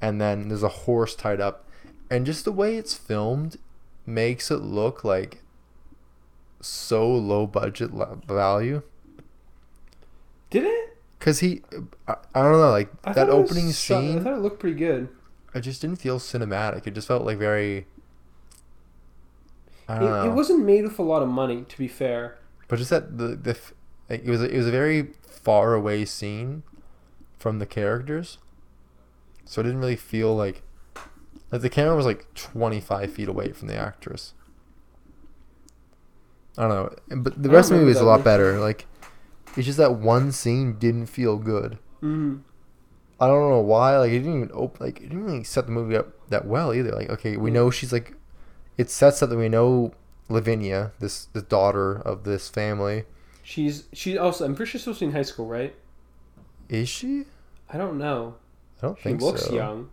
And then there's a horse tied up, and just the way it's filmed makes it look like so low budget value. Did it? Cause he, I, I don't know, like I that it was opening so- I thought it looked pretty good. I just didn't feel cinematic. It just felt like very. I It, don't know. it wasn't made with a lot of money, to be fair. But just that the the like, it was it was a very far away scene from the characters, so it didn't really feel like like the camera was like twenty five feet away from the actress. I don't know, but the rest of the movie is a lot better. Like it's just that one scene didn't feel good. hmm I don't know why. Like it didn't even open. Like it didn't really set the movie up that well either. Like okay, we know she's like, it sets up that we know Lavinia, this the daughter of this family. She's she also. I'm pretty sure she's supposed to be in high school, right? Is she? I don't know. I don't think She think looks so. young.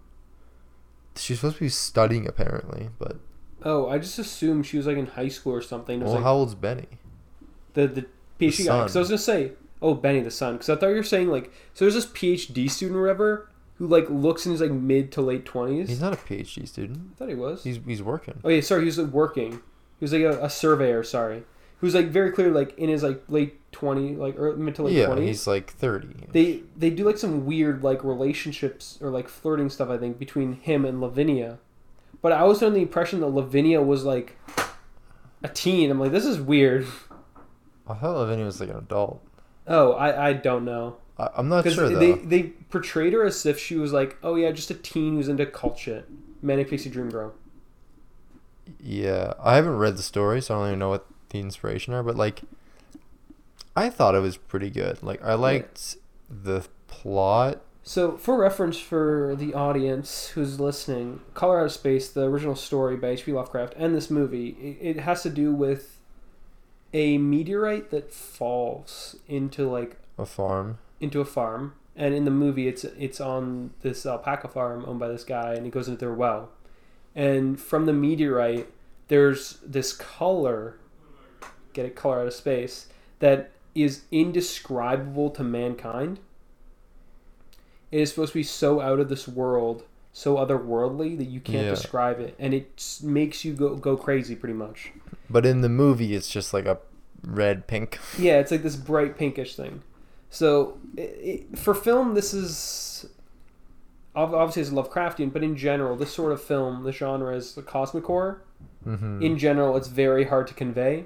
She's supposed to be studying apparently, but Oh, I just assumed she was like in high school or something. Well, like how old's Benny? the the PhD guy. Because I was gonna say, oh, Benny the son. Because I thought you were saying like, so there's this PhD student or whatever who like looks in his like mid to late twenties. He's not a PhD student. I thought he was. He's he's working. Oh yeah, sorry, he was like, working. He was like a, a surveyor. Sorry, who's like very clear, like in his like late twenty, like or mid to late yeah, twenties. he's like thirty. They they do like some weird like relationships or like flirting stuff. I think between him and Lavinia, but I was under the impression that Lavinia was like a teen. I'm like, this is weird. I thought Lavinia was like an adult. Oh, I I don't know I, I'm not sure though. they they portrayed her as if she was like, oh yeah, just a teen who's into cult shit, manic pixie dream girl. Yeah, I haven't read the story, so I don't even know what the inspiration are. But like, I thought it was pretty good. Like, I liked the plot. So, for reference for the audience who's listening, Color Out of Space, the original story by H.P. Lovecraft, and this movie, it, it has to do with a meteorite that falls into like A farm. into a farm, and in the movie, it's it's on this alpaca farm owned by this guy, and he goes into their well, and from the meteorite, there's this color, get it, color out of space, that is indescribable to mankind. It is supposed to be so out of this world, so otherworldly that you can't Yeah. describe it, and it makes you go go crazy pretty much. But in the movie, it's just like a red pink. Yeah, it's like this bright pinkish thing. So i it, for film, this is ob- obviously it's Lovecraftian, but in general, this sort of film, the genre is the cosmic horror. Mm-hmm. In general, it's very hard to convey.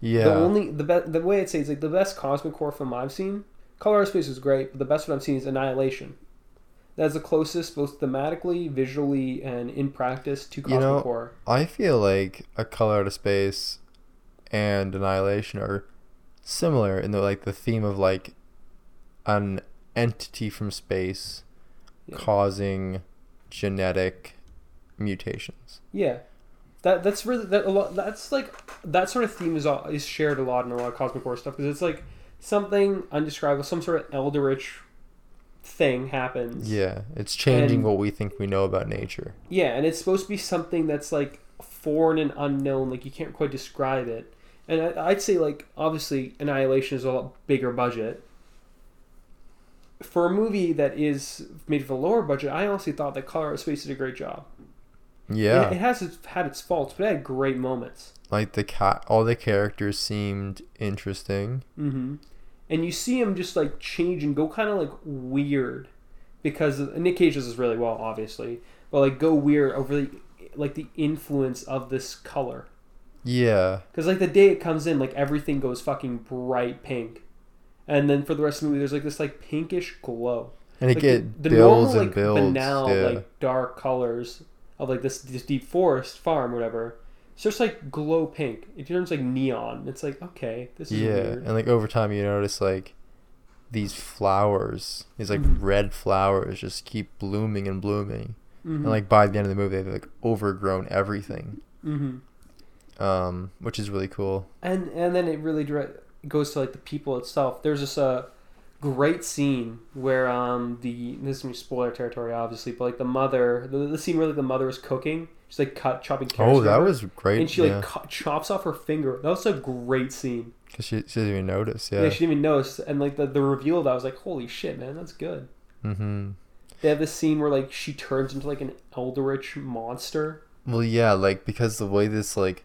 yeah. The only the be- the way I'd say is like the best cosmic horror film I've seen. Color Space is great, but the best one I've seen is Annihilation. That's the closest, both thematically, visually, and in practice, to cosmic you know, horror. I feel like A Color Out of Space and Annihilation are similar in the like the theme of like an entity from space Yeah. causing genetic mutations. Yeah, that that's really that a lot. That's like that sort of theme is all, is shared a lot in a lot of cosmic horror stuff because it's like something undescribable, some sort of eldritch thing happens. Yeah, it's changing And- what we think we know about nature. Yeah, and it's supposed to be something that's like foreign and unknown, like you can't quite describe it. And I, I'd say like obviously Annihilation is a lot bigger budget. For a movie that is made for a lower budget, I honestly thought that Color of Space did a great job. Yeah, It, it has its, had its faults, but it had great moments. like the cat, all the characters seemed interesting. hmm And you see him just like change and go kind of like weird because Nick Cage does this really well, obviously, but like go weird over the like the influence of this color. Yeah, Because like the day it comes in, like everything goes fucking bright pink, and then for the rest of the movie, there's like this like pinkish glow. and it Like get the, the builds normal and like builds. banal yeah. like dark colors of like this this deep forest farm, whatever. It's just like glow pink. It turns like neon. It's like okay, this is yeah, weird. and like over time, you notice like these flowers, these like Mhm. red flowers, just keep blooming and blooming. Mhm. And like by the end of the movie, they've like overgrown everything, Mhm. um, which is really cool. and and then it really direct, goes to like the people itself. There's this uh, great scene where um the this is spoiler territory obviously, but like the mother the, the scene where like the mother is cooking, she's like cut chopping carrots. Oh, that was great. and she like yeah, co- chops off her finger. That was a great scene. because she, she didn't even notice. Yeah. Yeah. she didn't even notice, and like the the reveal of that I was like, holy shit, man, that's good. mm-hmm. They have this scene where like she turns into like an eldritch monster. Well, yeah, like because the way this like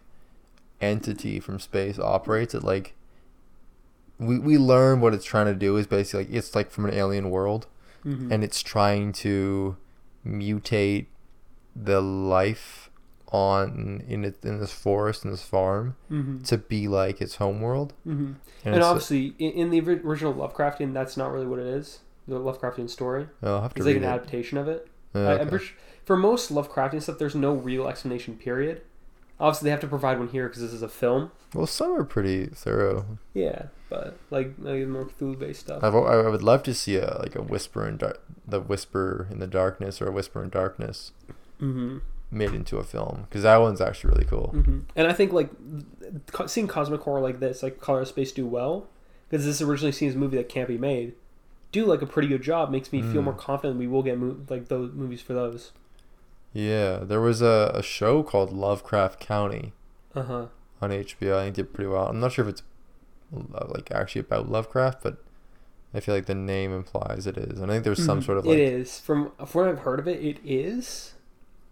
entity from space operates, it like we we learn what it's trying to do is basically like it's like from an alien world, Mm-hmm. and it's trying to mutate the life on in it in this forest in this farm mm-hmm. to be like its home world. Mm-hmm. And, And, obviously, in, in the original Lovecraftian, that's not really what it is. The Lovecraftian story. I'll have to It's like an it. adaptation of it. I, okay. su- for most Lovecraftian stuff, there's no real explanation. Period. Obviously, they have to provide one here because this is a film. Well, some are pretty thorough. Yeah, but like, like more Cthulhu-based stuff. I've, I would love to see a like a whisper in dar- the whisper in the darkness or a whisper in darkness mm-hmm. made into a film because that one's actually really cool. Mm-hmm. And I think like seeing cosmic horror like this, like Color of Space, do well because this originally seen as a movie that can't be made. Do like a pretty good job makes me feel Mm. more confident we will get mo- like those movies for those. Yeah, there was a, a show called Lovecraft Country Uh huh. on HBO. I think did pretty well. I'm not sure if it's like actually about Lovecraft, but I feel like the name implies it is. And I think there's some Mhm. sort of it like is from from what I've heard of it. It is.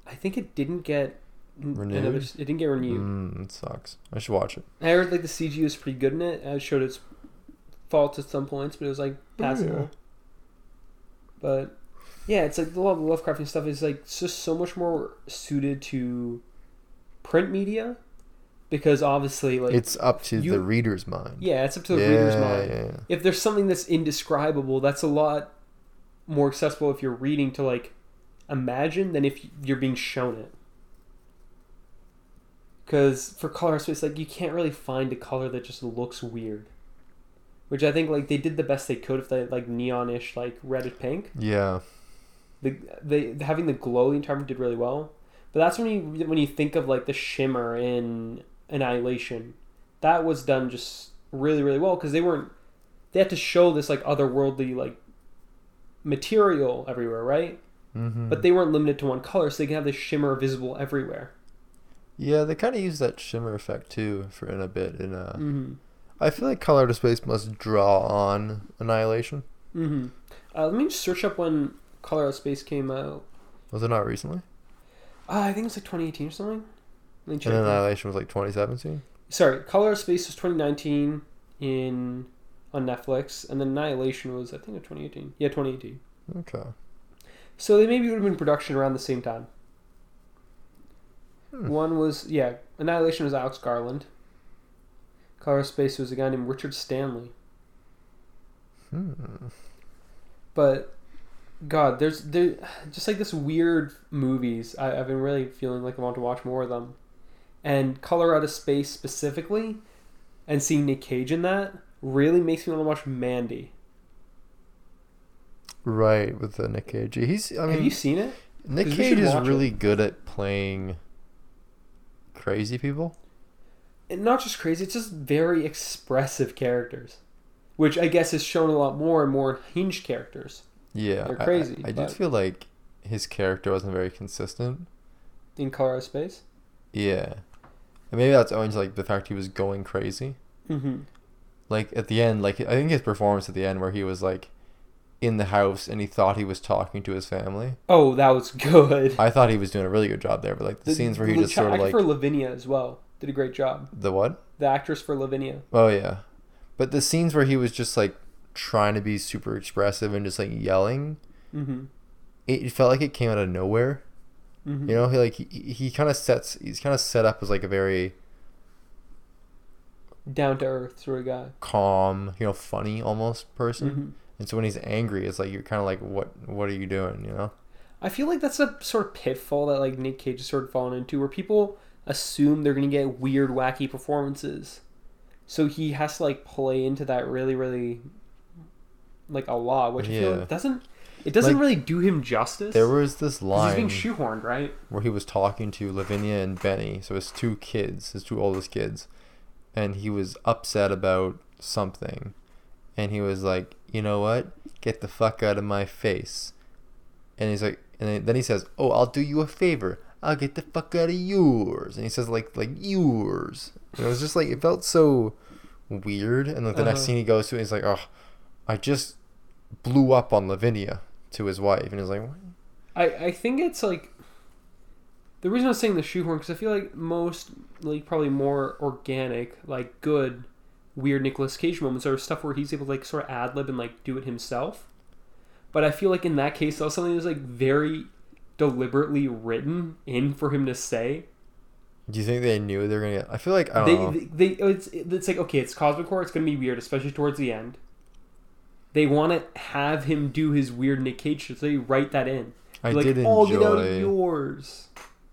I think it didn't get Renewed? Another, it didn't get renewed. mm, it sucks. I should watch it. I heard like the CG was pretty good in it. It showed its faults at some points, but it was like passable. yeah. But yeah, it's like a lot of the Lovecraftian stuff is like just so much more suited to print media because obviously like it's up to you- the reader's mind. yeah, it's up to the yeah, reader's mind. yeah. If there's something that's indescribable, that's a lot more accessible if you're reading to like imagine than if you're being shown it. Because for color space, like you can't really find a color that just looks weird. Which I think like they did the best they could if they like neonish like reddish pink. Yeah. The they having the glow the entire did really well. But that's when you when you think of like the shimmer in Annihilation, that was done just really really well because they weren't they had to show this like otherworldly like material everywhere, right? Mm-hmm. But they weren't limited to one color, so they can have this shimmer visible everywhere. yeah, they kind of use that shimmer effect too for in a bit. In uh, Mm-hmm. I feel like Color to Space must draw on Annihilation. Mm-hmm. Uh, let me just search up when Color of Space came out. Was it not recently? Uh, I think it was like 2018 or something. Let me check. And that. Annihilation was like 2017. Sorry, Color of Space was 2019 in on Netflix, and then Annihilation was I think in 2018. Yeah, 2018. Okay. So they maybe would have been in production around the same time. Hmm. One was yeah, Annihilation was Alex Garland. Color of Space was a guy named Richard Stanley. Hmm. But God, there's there just like this weird movies. I, I've been really feeling like I want to watch more of them. And Color Out of Space specifically, and seeing Nick Cage in that really makes me want to watch Mandy. Right with the Nick Cage. He's. I mean, Have you seen it? Nick Cage is really good at playing crazy people. And not just crazy, it's just very expressive characters. Which I guess is shown a lot more and more hinged characters Yeah, They're crazy, I, I but- did feel like his character wasn't very consistent. in Color Space. Yeah, and maybe that's owing to like the fact he was going crazy. Mm-hmm. Like at the end, like I think his performance at the end, where he was like in the house and he thought he was talking to his family. Oh, that was good. I thought he was doing a really good job there, but like the, scenes where he the just sort of like for Lavinia as well did a great job. the what? The actress for Lavinia. Oh yeah, but the scenes where he was just like trying to be super expressive and just like yelling, Mm-hmm. it, it felt like it came out of nowhere. mm-hmm. You know, he like he, he kind of sets he's kind of set up as like a very down to earth sort of guy. calm, you know, funny almost person. Mhm. And so when he's angry, it's like you're kind of like, what what are you doing? You know? I feel like that's a sort of pitfall that like Nick Cage has sort of fallen into, where people assume they're gonna get weird, wacky performances, so he has to like play into that really, really, like a lot, which I feel Yeah. like doesn't it doesn't Like, really do him justice. There was this line he's being shoehorned, right? where he was talking to Lavinia and Benny, so his two kids, his two oldest kids, and he was upset about something, and he was like, "You know what? Get the fuck out of my face," and he's like, and then he says, "Oh, I'll do you a favor. I'll get the fuck out of yours," and he says like like yours. And it was just like it felt so weird, and like the next Uh-huh. scene he goes to, he's like, "Oh, I just blew up on Lavinia." To his wife, and he's like, "What?" I I think it's like the reason I was saying the shoehorn because I feel like most like probably more organic, like good, weird Nicolas Cage moments or stuff where he's able to like sort of ad lib and like do it himself. But I feel like in that case, that was something that was like very deliberately written in for him to say. Do you think they knew they were gonna get? I feel like I don't They, know. they, they it's it's like okay, it's cosmic horror. It's gonna be weird, especially towards the end. They want to have him do his weird Nick Cage so they write that in. I like, did oh, get out of enjoy. yours.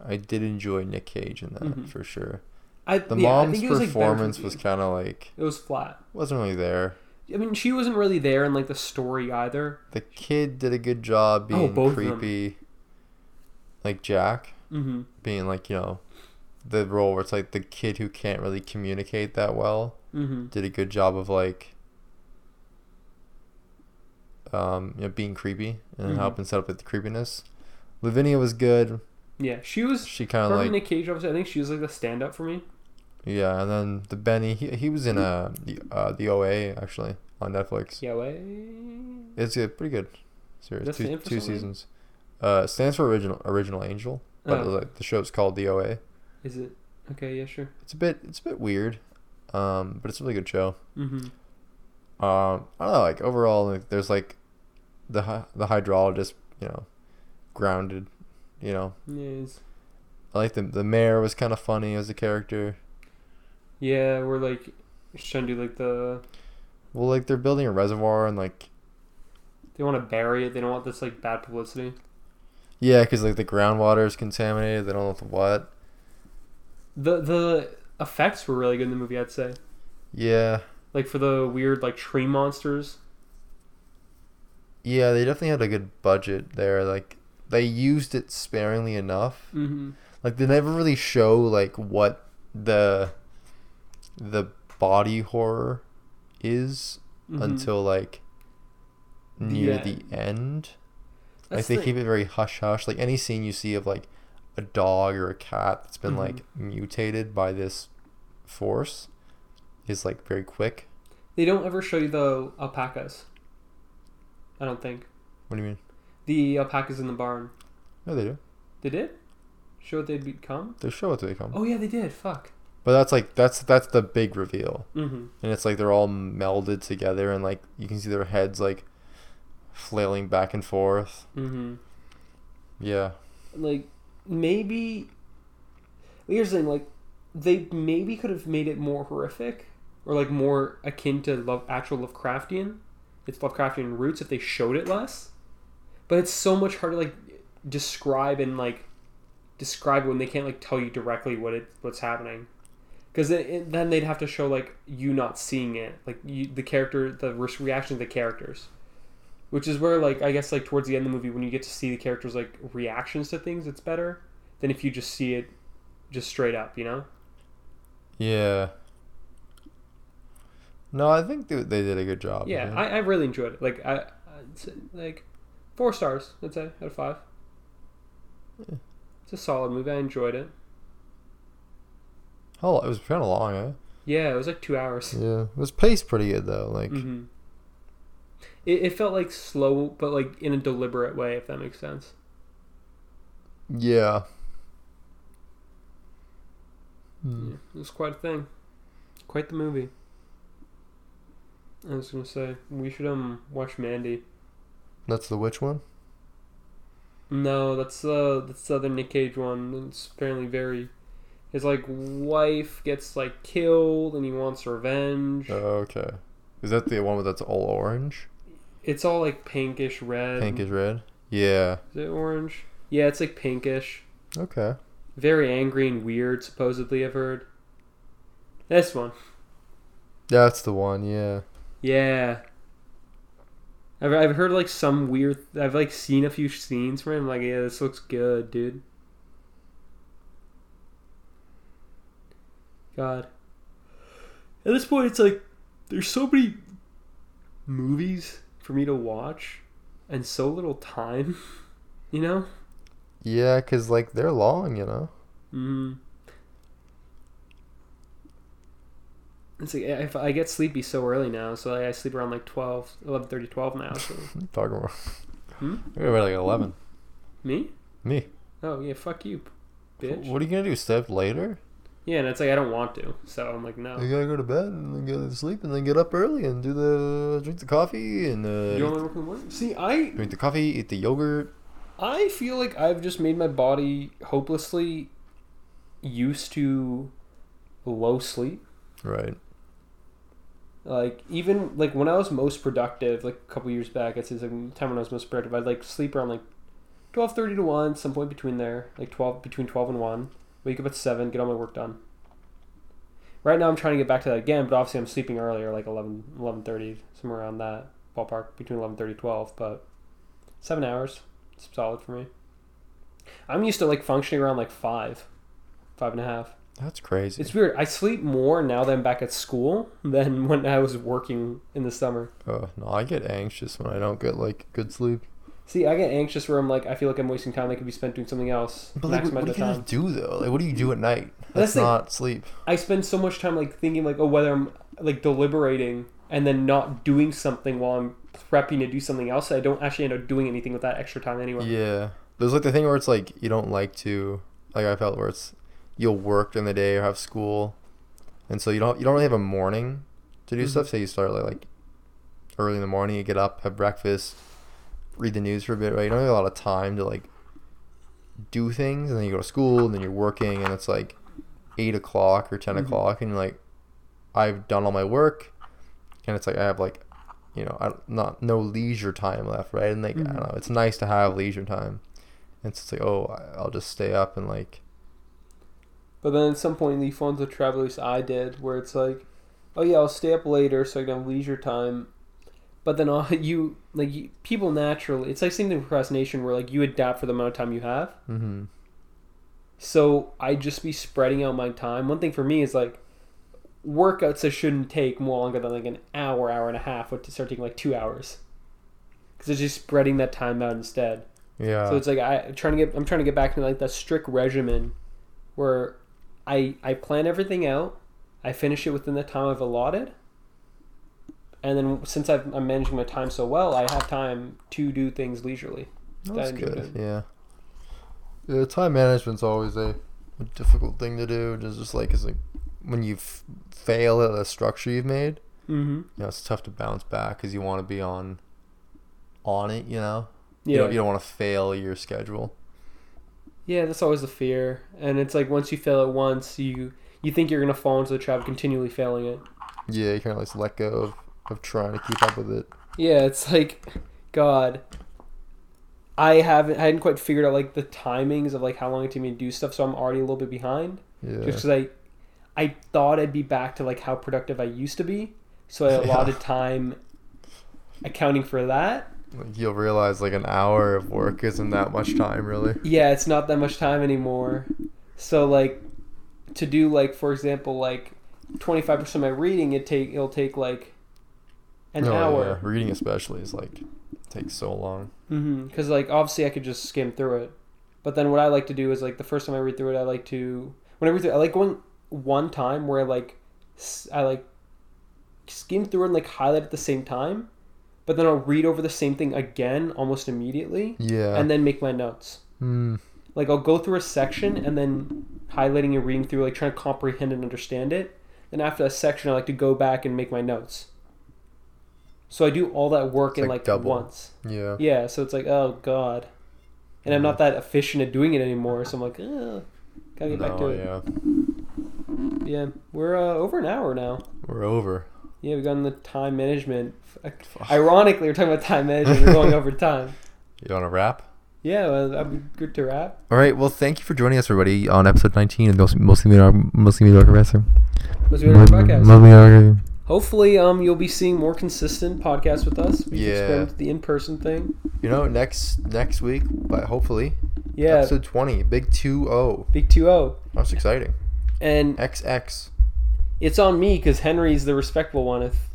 I did enjoy Nick Cage in that Mhm. for sure. I, The yeah, I mom's think it was, performance for- was kind of like It was flat. wasn't really there. I mean, she wasn't really there in like the story either. The kid did a good job Oh, being them. creepy. Like Jack Mm-hmm. being like you know, the role where it's like the kid who can't really communicate that well Mm-hmm. did a good job of like. Um, you know, being creepy and Mhm. helping set up with the creepiness. Lavinia was good. Yeah, she was. She kind of like Nick Cage, obviously, I think she was like the stand-up for me. Yeah, and then the Benny, he, he was in uh the uh the OA actually on Netflix. Yeah, way. It's a pretty good series. Two two seasons. Uh, stands for original original angel, but Oh. like the show's called the OA. Is it? Okay, yeah, sure. It's a bit it's a bit weird, um, but it's a really good show. Mm-hmm. Um, I don't know, like overall, like there's like the the hydrologist, you know, grounded, you know. Yeah, I like the the mayor was kind of funny as a character. Yeah, we're like trying to do like the. Well, like they're building a reservoir and like They want to bury it. They don't want this like bad publicity. yeah, because like the groundwater is contaminated. They don't know what. The the effects were really good in the movie. I'd say, Yeah, like for the weird like tree monsters. yeah, they definitely had a good budget there. Like they used it sparingly enough. Mm-hmm. Like they never really show like what the the body horror is Mm-hmm. until like near Yeah. the end. like they the- keep it very hush hush. Like any scene you see of like a dog or a cat that's been Mhm. like mutated by this force is like very quick. They don't ever show you the alpacas. I don't think What do you mean? the alpacas in the barn. No, they do. They did show what they'd become. They show to they come. Oh yeah, they did. Fuck. But that's like that's that's the big reveal, Mm-hmm. and it's like they're all melded together, and like you can see their heads like flailing back and forth. Mm-hmm. Yeah, Like maybe. Here's the thing. Like they maybe could have made it more horrific, or like more akin to love actual Lovecraftian. Its Lovecraftian roots if they showed it less. But it's so much harder to like describe and like describe when they can't like tell you directly what it what's happening. Because then they'd have to show like you not seeing it, like you, the character, the re- reaction of the characters, which is where like I guess like towards the end of the movie when you get to see the characters like reactions to things, it's better than if you just see it just straight up, you know. yeah. No, I think they, they did a good job. Yeah, I, I really enjoyed it. Like I, like four stars. I'd say out of five. Yeah. It's a solid movie. I enjoyed it. Oh, it was kind of long, eh? Yeah, it was like two hours. Yeah, it was paced pretty good though. Like hmm It, it felt like slow, but like in a deliberate way, if that makes sense. Yeah. Hmm. Yeah, it was quite a thing. Quite the movie. I was gonna say we should um watch Mandy. That's the which one? No, that's uh that's the other Nick Cage one. It's apparently very. His like wife gets like killed and he wants revenge. Oh, okay. Is that the one that's all orange? It's all like pinkish red. Pinkish red. Yeah. Is it orange? Yeah, it's like pinkish. Okay. Very angry and weird, supposedly, I've heard. This one. That's the one. Yeah. Yeah. I've, I've heard like some weird. I've like seen a few scenes from him. Like, yeah, this looks good, dude. God. At this point, it's like there's so many movies for me to watch, and so little time. You know. Yeah, cause like they're long, you know. Mm. It's like if I get sleepy so early now, so I sleep around like 12, 11, 12 now. So. Talking about. Hmm? You're about like eleven. Me? Me. Oh yeah, fuck you, bitch. What are you gonna do? Stay up later? Yeah, and it's like I don't want to, so I'm like no. You gotta go to bed and then go to sleep and then get up early and do the drink the coffee and uh, You only work in the morning. See, I drink the coffee, eat the yogurt. I feel like I've just made my body hopelessly used to low sleep. Right. Like even like when I was most productive, like a couple years back, it's like the time when I was most productive. I'd like sleep around like twelve thirty to one, some point between there, like twelve between twelve and one. Wake up at seven, get all my work done. Right now, I'm trying to get back to that again, but obviously I'm sleeping earlier, like 11, 11.30, somewhere around that ballpark, between 11.30 12, but seven hours, it's solid for me. I'm used to like functioning around like five, five and a half. That's crazy. It's weird. I sleep more now that I'm back at school than when I was working in the summer. Oh no, I get anxious when I don't get like good sleep. See, I get anxious where I'm like, I feel like I'm wasting time that could be spent doing something else. But like, what do you time. do though? Like, what do you do at night? That's That's not sleep. I spend so much time like thinking like, oh, whether I'm like deliberating and then not doing something while I'm prepping to do something else. I don't actually end up doing anything with that extra time anyway. Yeah. There's like the thing where it's like you don't like to like I felt where it's you'll work during the day or have school, and so you don't you don't really have a morning to do Mhm. stuff. Say you start like, like early in the morning, you get up, have breakfast, read the news for a bit. Right, you don't have a lot of time to like do things, and then you go to school, and then you're working, and it's like eight o'clock or 10 Mhm. o'clock, and you're like, I've done all my work, and it's like I have like, you know, I, not no leisure time left, right? And like I Mhm. don't know, it's nice to have leisure time. And so it's like, oh, I- I'll just stay up and like, But then at some point you fall into the trap, at least I did, where it's like, oh yeah, I'll stay up later so I can have leisure time. But then all you like you, people naturally, it's like same thing with procrastination, where like you adapt for the amount of time you have. mm-hmm. So I just be spreading out my time. One thing for me is like workouts that shouldn't take more longer than like an hour, hour and a half, would start taking like two hours. Because it's just spreading that time out instead. yeah, So it's like I trying to get I'm trying to get back to like that strict regimen where I I plan everything out, I finish it within the time I've allotted, and then since I've, I'm managing my time so well, I have time to do things leisurely. that's that good. good. Yeah. Yeah, time management's always a, a difficult thing to do. Just just like it's like when you f- fail at a structure you've made, Mm-hmm. you know, it's tough to bounce back because you want to be on, on it. You know, Yeah, you don't, you don't want to fail your schedule. yeah, that's always the fear, and it's like once you fail it once, you you think you're gonna fall into the trap of continually failing it. Yeah, you kind of like let go of, of trying to keep up with it. Yeah, it's like, God, I haven't, I hadn't quite figured out like the timings of like how long it took me to do stuff, so I'm already a little bit behind. Yeah. Just because I, I thought I'd be back to like how productive I used to be, so I Yeah. allotted time accounting for that. Like, you'll realize like an hour of work isn't that much time, really. Yeah, it's not that much time anymore. So like, to do like for example like, twenty five percent of my reading, it take it'll take like, an hour. yeah. Reading especially is like takes so long. Because Mm-hmm. like obviously I could just skim through it, but then what I like to do is like the first time I read through it, I like to when I read through, it, I like going one time where I like I like skim through it and like highlight at the same time, but then I'll read over the same thing again almost immediately, Yeah. and then make my notes. Mm, Like I'll go through a section and then highlighting and reading through, like trying to comprehend and understand it. Then after a section, I like to go back and make my notes. So I do all that work It's in like like double. once. yeah. Yeah, so it's like, oh god, and I'm not that efficient at doing it anymore. So I'm like, oh, gotta get back to No, it. yeah. Yeah, we're uh, over an hour now. We're over. Yeah, we've gotten the time management. Ironically, we're talking about time management. We're going over time. You want to wrap? Yeah, well, that'd be good to wrap. All right. Well, thank you for joining us, everybody, on episode 19 of Mostly Mostly Mediocre Mostly Mediocre Wrestling. Let's do podcast. Mostly Mediocre. Hopefully, um, you'll be seeing more consistent podcasts with us. We've Yeah. the in-person thing. You know, next next week, but hopefully, Yeah, episode 20, big 2-0. big 2-0. That's exciting. and XX. it's on me because Henry's the respectable one. If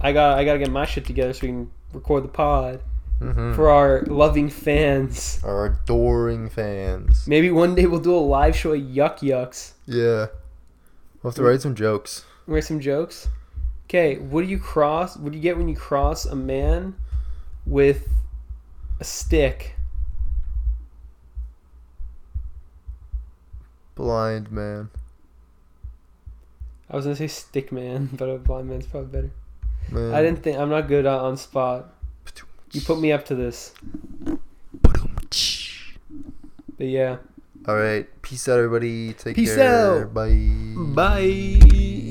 I got, I gotta get my shit together so we can record the pod Mm-hmm. for our loving fans. Our adoring fans. Maybe one day we'll do a live show at Yuk Yuk's. Yeah. We'll have to write some jokes. Write some jokes. Okay, what do you cross? What do you get when you cross a man with a stick? Blind man. I was gonna say stick man, but a blind man's probably better. man. I didn't think I'm not good on, on spot. You put me up to this, but yeah. All right. Peace out, everybody. Take Peace care. out. Bye. Bye.